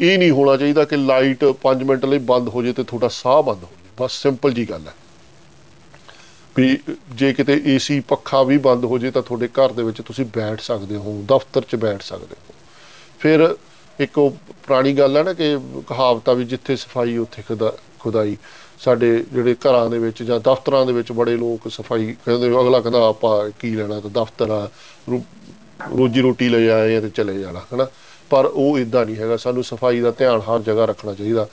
ਇਹ ਨਹੀਂ ਹੋਣਾ ਚਾਹੀਦਾ ਕਿ ਲਾਈਟ 5 ਮਿੰਟ ਲਈ ਬੰਦ ਹੋ ਜੇ ਤੇ ਤੁਹਾਡਾ ਸਾਹ ਬੰਦ ਹੋ ਜੇ। ਬਸ ਸਿੰਪਲ ਜੀ ਗੱਲ ਹੈ ਵੀ ਜੇ ਕਿਤੇ ਏਸੀ ਪੱਖਾ ਵੀ ਬੰਦ ਹੋ ਜੇ ਤਾਂ ਤੁਹਾਡੇ ਘਰ ਦੇ ਵਿੱਚ ਤੁਸੀਂ ਬੈਠ ਸਕਦੇ ਹੋ, ਦਫ਼ਤਰ 'ਚ ਬੈਠ ਸਕਦੇ ਹੋ। ਫਿਰ ਇੱਕ ਉਹ ਪੁਰਾਣੀ ਗੱਲ ਹੈ ਨਾ ਕਿ ਕਹਾਵਤਾਂ ਵੀ ਜਿੱਥੇ ਸਫ਼ਾਈ, ਉੱਥੇ ਖੁਦਾਈ। ਸਾਡੇ ਜਿਹੜੇ ਘਰਾਂ ਦੇ ਵਿੱਚ ਜਾਂ ਦਫ਼ਤਰਾਂ ਦੇ ਵਿੱਚ ਬੜੇ ਲੋਕ ਸਫ਼ਾਈ ਕਹਿੰਦੇ ਅਗਲਾ ਕਹਿੰਦਾ ਆਪਾਂ ਕੀ ਲੈਣਾ ਤਾਂ ਦਫ਼ਤਰ ਆ ਰੋਜੀ ਰੋਟੀ ਲੈ ਆਏ ਤੇ ਚਲੇ ਜਾਣਾ, ਹਨਾ। ਪਰ ਉਹ ਇਦਾਂ ਨਹੀਂ ਹੈਗਾ, ਸਾਨੂੰ ਸਫ਼ਾਈ ਦਾ ਧਿਆਨ ਹਰ ਜਗ੍ਹਾ ਰੱਖਣਾ ਚਾਹੀਦਾ।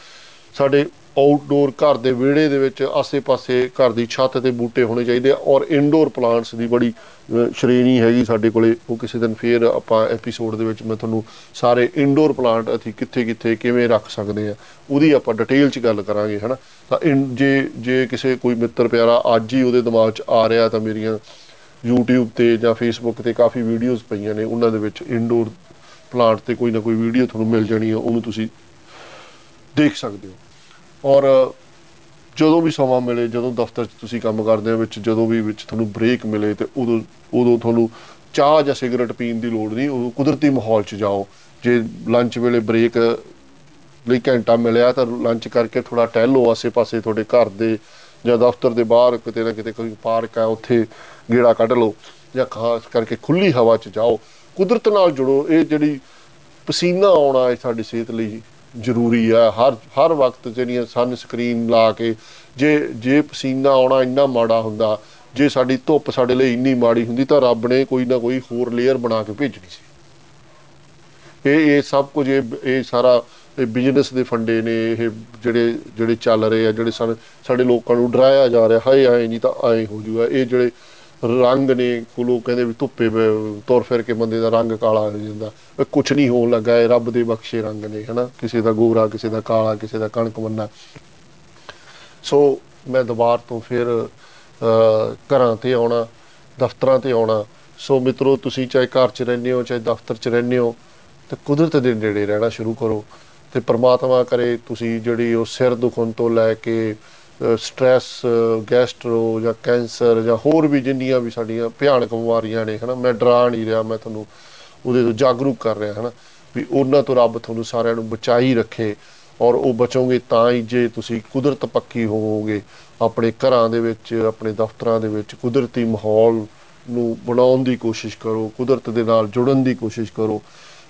ਸਾਡੇ ਆਊਟਡੋਰ ਘਰ ਦੇ ਵਿਹੜੇ ਦੇ ਵਿੱਚ ਆਸੇ-ਪਾਸੇ ਘਰ ਦੀ ਛੱਤ ਤੇ ਬੂਟੇ ਹੋਣੇ ਚਾਹੀਦੇ ਆ ਔਰ ਇਨਡੋਰ ਪਲਾਂਟਸ ਦੀ ਬੜੀ ਸ਼੍ਰੇਣੀ ਹੈਗੀ ਸਾਡੇ ਕੋਲੇ। ਉਹ ਕਿਸੇ ਦਿਨ ਫੇਰ ਆਪਾਂ ਐਪੀਸੋਡ ਦੇ ਵਿੱਚ ਮੈਂ ਤੁਹਾਨੂੰ ਸਾਰੇ ਇਨਡੋਰ ਪਲਾਂਟ ਅਸੀਂ ਕਿੱਥੇ-ਕਿੱਥੇ ਕਿਵੇਂ ਰੱਖ ਸਕਦੇ ਆ, ਉਹਦੀ ਆਪਾਂ ਡਿਟੇਲ 'ਚ ਗੱਲ ਕਰਾਂਗੇ, ਹਨਾ? ਤਾਂ ਜੇ ਜੇ ਕਿਸੇ ਕੋਈ ਮਿੱਤਰ ਪਿਆਰਾ ਅੱਜ ਹੀ ਉਹਦੇ ਦਿਮਾਗ 'ਚ ਆ ਰਿਹਾ ਤਾਂ ਮੇਰੀਆਂ YouTube ਤੇ ਜਾਂ Facebook ਤੇ ਕਾਫੀ ਵੀਡੀਓਜ਼ ਪਈਆਂ ਨੇ, ਉਹਨਾਂ ਦੇ ਵਿੱਚ ਇਨਡੋਰ ਪਲਾਂਟ ਤੇ ਕੋਈ ਨਾ ਕੋਈ ਵੀਡੀਓ ਤੁਹਾਨੂੰ ਮਿਲ ਜਾਣੀ ਹੈ ਉਹਨੂੰ ਤੁਸੀਂ ਦੇਖ ਸਕਦੇ ਹੋ। ਔਰ ਜਦੋਂ ਵੀ ਸਮਾਂ ਮਿਲੇ, ਜਦੋਂ ਦਫ਼ਤਰ 'ਚ ਤੁਸੀਂ ਕੰਮ ਕਰਦੇ ਹੋ, ਵਿੱਚ ਜਦੋਂ ਵੀ ਵਿੱਚ ਤੁਹਾਨੂੰ ਬ੍ਰੇਕ ਮਿਲੇ ਤੇ ਉਦੋਂ ਉਦੋਂ ਤੁਹਾਨੂੰ ਚਾਹ ਜਾਂ ਸਿਗਰਟ ਪੀਣ ਦੀ ਲੋੜ ਨਹੀਂ ਉਹ ਕੁਦਰਤੀ ਮਾਹੌਲ 'ਚ ਜਾਓ। ਜੇ ਲੰਚ ਵੇਲੇ ਬ੍ਰੇਕ ਲਈ ਘੰਟਾ ਮਿਲਿਆ ਤਾਂ ਲੰਚ ਕਰਕੇ ਥੋੜਾ ਟਹਿਲੋ ਆਸੇ-ਪਾਸੇ ਤੁਹਾਡੇ ਘਰ ਦੇ ਜਾਂ ਦਫ਼ਤਰ ਦੇ ਬਾਹਰ ਕਿਤੇ ਨਾ ਕਿਤੇ ਕੋਈ ਪਾਰਕ ਹੈ, ਉੱਥੇ ਗੇੜਾ ਕੱਢ ਲਓ ਜਾਂ ਖਾਸ ਕਰਕੇ ਖੁੱਲੀ ਹਵਾ 'ਚ ਜਾਓ। ਕੁਦਰਤ ਨਾਲ ਜੁੜੋ, ਇਹ ਜਿਹੜੀ ਪਸੀਨਾ ਆਉਣਾ ਇਹ ਸਾਡੀ ਸਿਹਤ ਲਈ ਜ਼ਰੂਰੀ ਆ। ਹਰ ਹਰ ਵਕਤ ਜਿਹੜੀਆਂ ਸਨ ਸਕਰੀਨ ਲਾ ਕੇ ਜੇ ਜੇ ਪਸੀਨਾ ਆਉਣਾ ਇੰਨਾ ਮਾੜਾ ਹੁੰਦਾ, ਜੇ ਸਾਡੀ ਧੁੱਪ ਸਾਡੇ ਲਈ ਇੰਨੀ ਮਾੜੀ ਹੁੰਦੀ ਤਾਂ ਰੱਬ ਨੇ ਕੋਈ ਨਾ ਕੋਈ ਹੋਰ ਲੇਅਰ ਬਣਾ ਕੇ ਭੇਜਣੀ ਸੀ। ਇਹ ਇਹ ਸਭ ਕੁਝ ਇਹ ਇਹ ਸਾਰਾ ਇਹ ਬਿਜ਼ਨਸ ਦੇ ਫੰਡੇ ਨੇ, ਇਹ ਜਿਹੜੇ ਜਿਹੜੇ ਚੱਲ ਰਹੇ ਆ, ਜਿਹੜੇ ਸਾਡੇ ਸਾਡੇ ਲੋਕਾਂ ਨੂੰ ਡਰਾਇਆ ਜਾ ਰਿਹਾ, ਹਾਏ ਐ ਨਹੀਂ ਤਾਂ ਐ ਹੋ ਜੂਗਾ। ਇਹ ਜਿਹੜੇ ਰੰਗ ਨੇ ਕੋ ਲੋਕ ਕਹਿੰਦੇ ਵੀ ਧੁੱਪੇ ਬ- ਤੁਰ ਫਿਰ ਕੇ ਬੰਦੇ ਦਾ ਰੰਗ ਕਾਲਾ ਹੋ ਜਾਂਦਾ। ਇਹ ਕੁਝ ਨਹੀਂ ਹੋਣ ਲੱਗਾ ਇਹ ਰੱਬ ਦੇ ਬਖਸ਼ੇ ਰੰਗ ਨੇ ਹਨਾ? ਕਿਸੇ ਦਾ ਗੋਰਾ ਕਿਸੇ ਦਾ ਕਾਲਾ ਕਿਸੇ ਦਾ ਕਣਕ ਬੰਨਾ। ਸੋ ਮੈਂ ਦੁਬਾਰ ਤੋਂ ਫਿਰ ਅ, ਘਰਾਂ ਤੇ ਆਉਣਾ ਦਫ਼ਤਰਾਂ ਤੇ ਆਉਣਾ। ਸੋ ਮਿੱਤਰੋ ਤੁਸੀਂ ਚਾਹੇ ਘਰ 'ਚ ਰਹਿੰਦੇ ਹੋ ਚਾਹੇ ਦਫ਼ਤਰ 'ਚ ਰਹਿੰਦੇ ਹੋ ਤੇ ਕੁਦਰਤ ਦੇ ਨੇੜੇ ਰਹਿਣਾ ਸ਼ੁਰੂ ਕਰੋ। ਤੇ ਪ੍ਰਮਾਤਮਾ ਕਰੇ ਤੁਸੀਂ ਜਿਹੜੀ ਉਹ ਸਿਰ ਦੁਖਣ ਤੋਂ ਲੈ ਕੇ ਸਟ੍ਰੈਸ ਗੈਸਟਰੋ ਜਾਂ ਕੈਂਸਰ ਜਾਂ ਹੋਰ ਵੀ ਜਿੰਨੀਆਂ ਵੀ ਸਾਡੀਆਂ ਭਿਆਨਕ ਬਿਮਾਰੀਆਂ ਨੇ, ਹਨਾ, ਮੈਂ ਡਰਾ ਨਹੀਂ ਰਿਹਾ, ਮੈਂ ਤੁਹਾਨੂੰ ਉਹਦੇ ਤੋਂ ਜਾਗਰੂਕ ਕਰ ਰਿਹਾ, ਹਨਾ, ਵੀ ਉਹਨਾਂ ਤੋਂ ਰੱਬ ਤੁਹਾਨੂੰ ਸਾਰਿਆਂ ਨੂੰ ਬਚਾਈ ਰੱਖੇ ਔਰ ਉਹ ਬਚੋਗੇ ਤਾਂ ਹੀ ਜੇ ਤੁਸੀਂ ਕੁਦਰਤ ਪੱਕੀ ਹੋਵੋਗੇ, ਆਪਣੇ ਘਰਾਂ ਦੇ ਵਿੱਚ, ਆਪਣੇ ਦਫ਼ਤਰਾਂ ਦੇ ਵਿੱਚ, ਕੁਦਰਤੀ ਮਾਹੌਲ ਨੂੰ ਬਣਾਉਣ ਦੀ ਕੋਸ਼ਿਸ਼ ਕਰੋ, ਕੁਦਰਤ ਦੇ ਨਾਲ ਜੁੜਨ ਦੀ ਕੋਸ਼ਿਸ਼ ਕਰੋ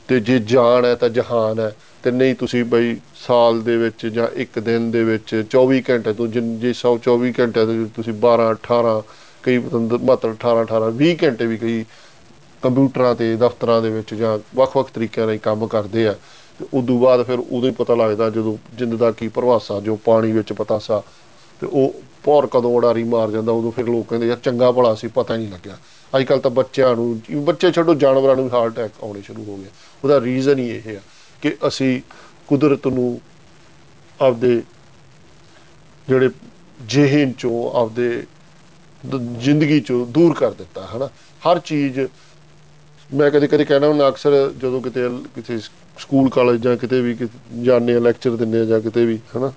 ਤੇ ਜੇ ਜਾਨ ਹੈ ਤਾਂ ਜਹਾਨ ਹੈ। ਤੇ ਨਹੀਂ ਤੁਸੀਂ ਬਈ ਸਾਲ ਦੇ ਵਿੱਚ ਜਾਂ ਇੱਕ ਦਿਨ ਦੇ ਵਿੱਚ 24 ਘੰਟੇ ਤੋਂ ਜਿਨ ਜੇ 124 ਘੰਟੇ ਤੋਂ ਤੁਸੀਂ 12 18 ਕਈ ਮਤਲਬ 18 18 20 ਘੰਟੇ ਵੀ ਕਈ ਕੰਪਿਊਟਰਾਂ ਤੇ ਦਫ਼ਤਰਾਂ ਦੇ ਵਿੱਚ ਜਾਂ ਵੱਖ-ਵੱਖ ਤਰੀਕਿਆਂ ਨਾਲ ਕੰਮ ਕਰਦੇ ਆ। ਤੇ ਉਦੋਂ ਬਾਅਦ ਫਿਰ ਉਦੋਂ ਹੀ ਪਤਾ ਲੱਗਦਾ ਜਦੋਂ ਜਿੰਦ ਦਾ ਕੀ ਪ੍ਰਵਾਸਾ ਜੋ ਪਾਣੀ ਵਿੱਚ ਪਤਾਸਾ। ਤੇ ਉਹ ਭੌਰ ਕਦੋਂ ਉਡਾਰੀ ਮਾਰ ਜਾਂਦਾ, ਉਦੋਂ ਫਿਰ ਲੋਕ ਕਹਿੰਦੇ, ਯਾਰ ਚੰਗਾ ਭਲਾ ਸੀ, ਪਤਾ ਹੀ ਨਹੀਂ ਲੱਗਿਆ। ਅੱਜ ਕੱਲ ਤਾਂ ਬੱਚਿਆਂ ਨੂੰ, ਬੱਚੇ ਛੱਡੋ, ਜਾਨਵਰਾਂ ਨੂੰ ਵੀ ਹਾਰਟ ਅਟੈਕ ਆਉਣੇ ਸ਼ੁਰੂ ਹੋ ਗਏ। ਉਹਦਾ ਰੀਜ਼ਨ ਹੀ ਇਹ ਆ ਕਿ ਅਸੀਂ ਕੁਦਰਤ ਨੂੰ ਆਪਦੇ ਜਿਹੜੇ ਜਿਹਨ ਚੋਂ, ਆਪਦੇ ਦ- ਜ਼ਿੰਦਗੀ ਚੋਂ ਦੂਰ ਕਰ ਦਿੱਤਾ, ਹਨਾ? ਹਰ ਚੀਜ਼, ਮੈਂ ਕਦੇ ਕਦੇ ਕਹਿਣਾ ਹੁੰਦਾ, ਅਕਸਰ ਜਦੋਂ ਕਿਤੇ ਕਿਸੇ ਸਕੂਲ ਕਾਲਜ ਜਾਂ ਕਿਤੇ ਵੀ, ਕਿਤੇ ਜਾਂਦੇ ਆ ਲੈਕਚਰ ਦਿੰਦੇ ਆ ਜਾਂ ਕਿਤੇ ਵੀ, ਹਨਾ?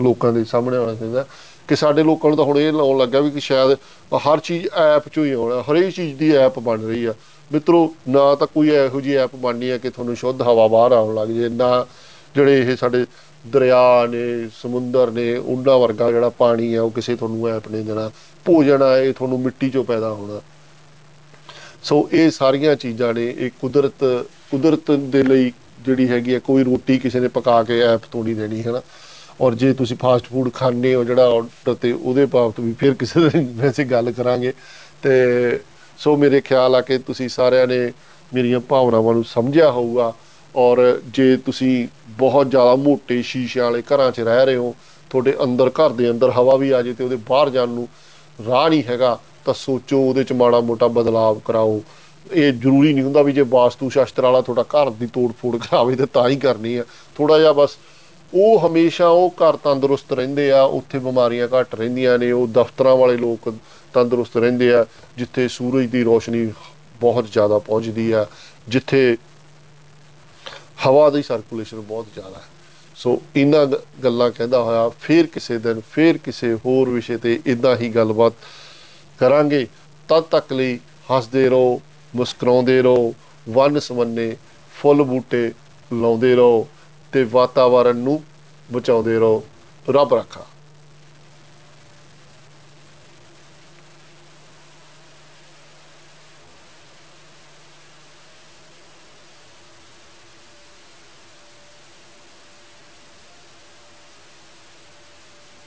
ਲੋਕਾਂ ਦੇ ਸਾਹਮਣੇ ਆਉਣਾ ਚਾਹੀਦਾ ਕਿ ਸਾਡੇ ਲੋਕਾਂ ਨੂੰ ਤਾਂ ਹੁਣ ਇਹ ਲਾਉਣ ਲੱਗਾ ਵੀ ਕਿ ਸ਼ਾਇਦ ਹਰ ਚੀਜ਼ ਐਪ ਚੋਂ ਹੀ ਆਉਣਾ, ਹਰੇਕ ਚੀਜ਼ ਦੀ ਐਪ ਬਣ ਰਹੀ ਆ। ਮਿੱਤਰੋ, ਨਾ ਤਾਂ ਕੋਈ ਇਹੋ ਜਿਹੀ ਐਪ ਬਣਨੀ ਹੈ ਕਿ ਤੁਹਾਨੂੰ ਸ਼ੁੱਧ ਹਵਾ ਬਾਹਰ ਆਉਣ ਲੱਗ ਜੇ, ਨਾ ਜਿਹੜੇ ਇਹ ਸਾਡੇ ਦਰਿਆ ਨੇ, ਸਮੁੰਦਰ ਨੇ, ਉਹਨਾਂ ਵਰਗਾ ਜਿਹੜਾ ਪਾਣੀ ਆ, ਉਹ ਕਿਸੇ ਤੁਹਾਨੂੰ ਐਪ ਨੇ ਦੇਣਾ। ਭੋਜਨ ਆ, ਇਹ ਤੁਹਾਨੂੰ ਮਿੱਟੀ ਚੋਂ ਪੈਦਾ ਹੋਣਾ। ਸੋ ਇਹ ਸਾਰੀਆਂ ਚੀਜ਼ਾਂ ਨੇ, ਇਹ ਕੁਦਰਤ ਕੁਦਰਤ ਦੇ ਲਈ ਜਿਹੜੀ ਹੈਗੀ ਹੈ ਕੋਈ ਰੋਟੀ ਕਿਸੇ ਨੇ ਪਕਾ ਕੇ ਐਪ ਤੋਂ ਨਹੀਂ ਦੇਣੀ ਹੈ ਨਾ ਔਰ ਜੇ ਤੁਸੀਂ ਫਾਸਟ ਫੂਡ ਖਾਂਦੇ ਹੋ ਜਿਹੜਾ ਆਰਡਰ ਤੇ ਉਹਦੇ ਬਾਬਤ ਵੀ ਫਿਰ ਕਿਸੇ ਦਿਨ ਵੈਸੇ ਗੱਲ ਕਰਾਂਗੇ। ਤੇ ਸੋ ਮੇਰੇ ਖਿਆਲ ਆ ਕਿ ਤੁਸੀਂ ਸਾਰਿਆਂ ਨੇ ਮੇਰੀਆਂ ਭਾਵਨਾਵਾਂ ਨੂੰ ਸਮਝਿਆ ਹੋਊਗਾ। ਔਰ ਜੇ ਤੁਸੀਂ ਬਹੁਤ ਜ਼ਿਆਦਾ ਮੋਟੇ ਸ਼ੀਸ਼ਿਆਂ ਵਾਲੇ ਘਰਾਂ 'ਚ ਰਹਿ ਰਹੇ ਹੋ, ਤੁਹਾਡੇ ਅੰਦਰ ਘਰ ਦੇ ਅੰਦਰ ਹਵਾ ਵੀ ਆ ਜੇ ਤੇ ਉਹਦੇ ਬਾਹਰ ਜਾਣ ਨੂੰ ਰਾਹ ਨਹੀਂ ਹੈਗਾ, ਤਾਂ ਸੋਚੋ ਉਹਦੇ 'ਚ ਮਾੜਾ ਮੋਟਾ ਬਦਲਾਵ ਕਰਾਓ। ਇਹ ਜ਼ਰੂਰੀ ਨਹੀਂ ਹੁੰਦਾ ਵੀ ਜੇ ਵਾਸਤੂ ਸ਼ਾਸਤਰ ਵਾਲਾ ਤੁਹਾਡਾ ਘਰ ਦੀ ਤੋੜ ਫੋੜ ਕਰਾਵੇ ਤੇ ਤਾਂ ਹੀ ਕਰਨੀ ਆ। ਥੋੜਾ ਜਿਹਾ ਬਸ ਉਹ ਹਮੇਸ਼ਾ ਉਹ ਘਰ ਤੰਦਰੁਸਤ ਰਹਿੰਦੇ ਆ, ਉੱਥੇ ਬਿਮਾਰੀਆਂ ਘੱਟ ਰਹਿੰਦੀਆਂ ਨੇ, ਉਹ ਦਫ਼ਤਰਾਂ ਵਾਲੇ ਲੋਕ ਤੰਦਰੁਸਤ ਰਹਿੰਦੇ ਆ, ਜਿੱਥੇ ਸੂਰਜ ਦੀ ਰੋਸ਼ਨੀ ਬਹੁਤ ਜ਼ਿਆਦਾ ਪਹੁੰਚਦੀ ਆ, ਜਿੱਥੇ ਹਵਾ ਦੀ ਸਰਕੂਲੇਸ਼ਨ ਬਹੁਤ ਜ਼ਿਆਦਾ ਹੈ। ਸੋ ਇਹਨਾਂ ਗ- ਗੱਲਾਂ ਕਹਿੰਦਾ ਹੋਇਆ, ਫੇਰ ਕਿਸੇ ਦਿਨ, ਫੇਰ ਕਿਸੇ ਹੋਰ ਵਿਸ਼ੇ ਤੇ ਇਦਾਂ ਹੀ ਗੱਲਬਾਤ ਕਰਾਂਗੇ। ਤਦ ਤੱਕ ਲਈ ਹੱਸਦੇ ਰਹੋ, ਮੁਸਕਰਾਉਂਦੇ ਰਹੋ ਵੰਨ ਸਵੰਨੇ ਫੁੱਲ ਬੂਟੇ ਲਾਉਂਦੇ ਰਹੋ। ਤੇ ਵਾਤਾਵਰਨ ਨੂੰ ਬਚਾਉਂਦੇ ਰਹੋ। ਰੱਬ ਰੱਖਾ।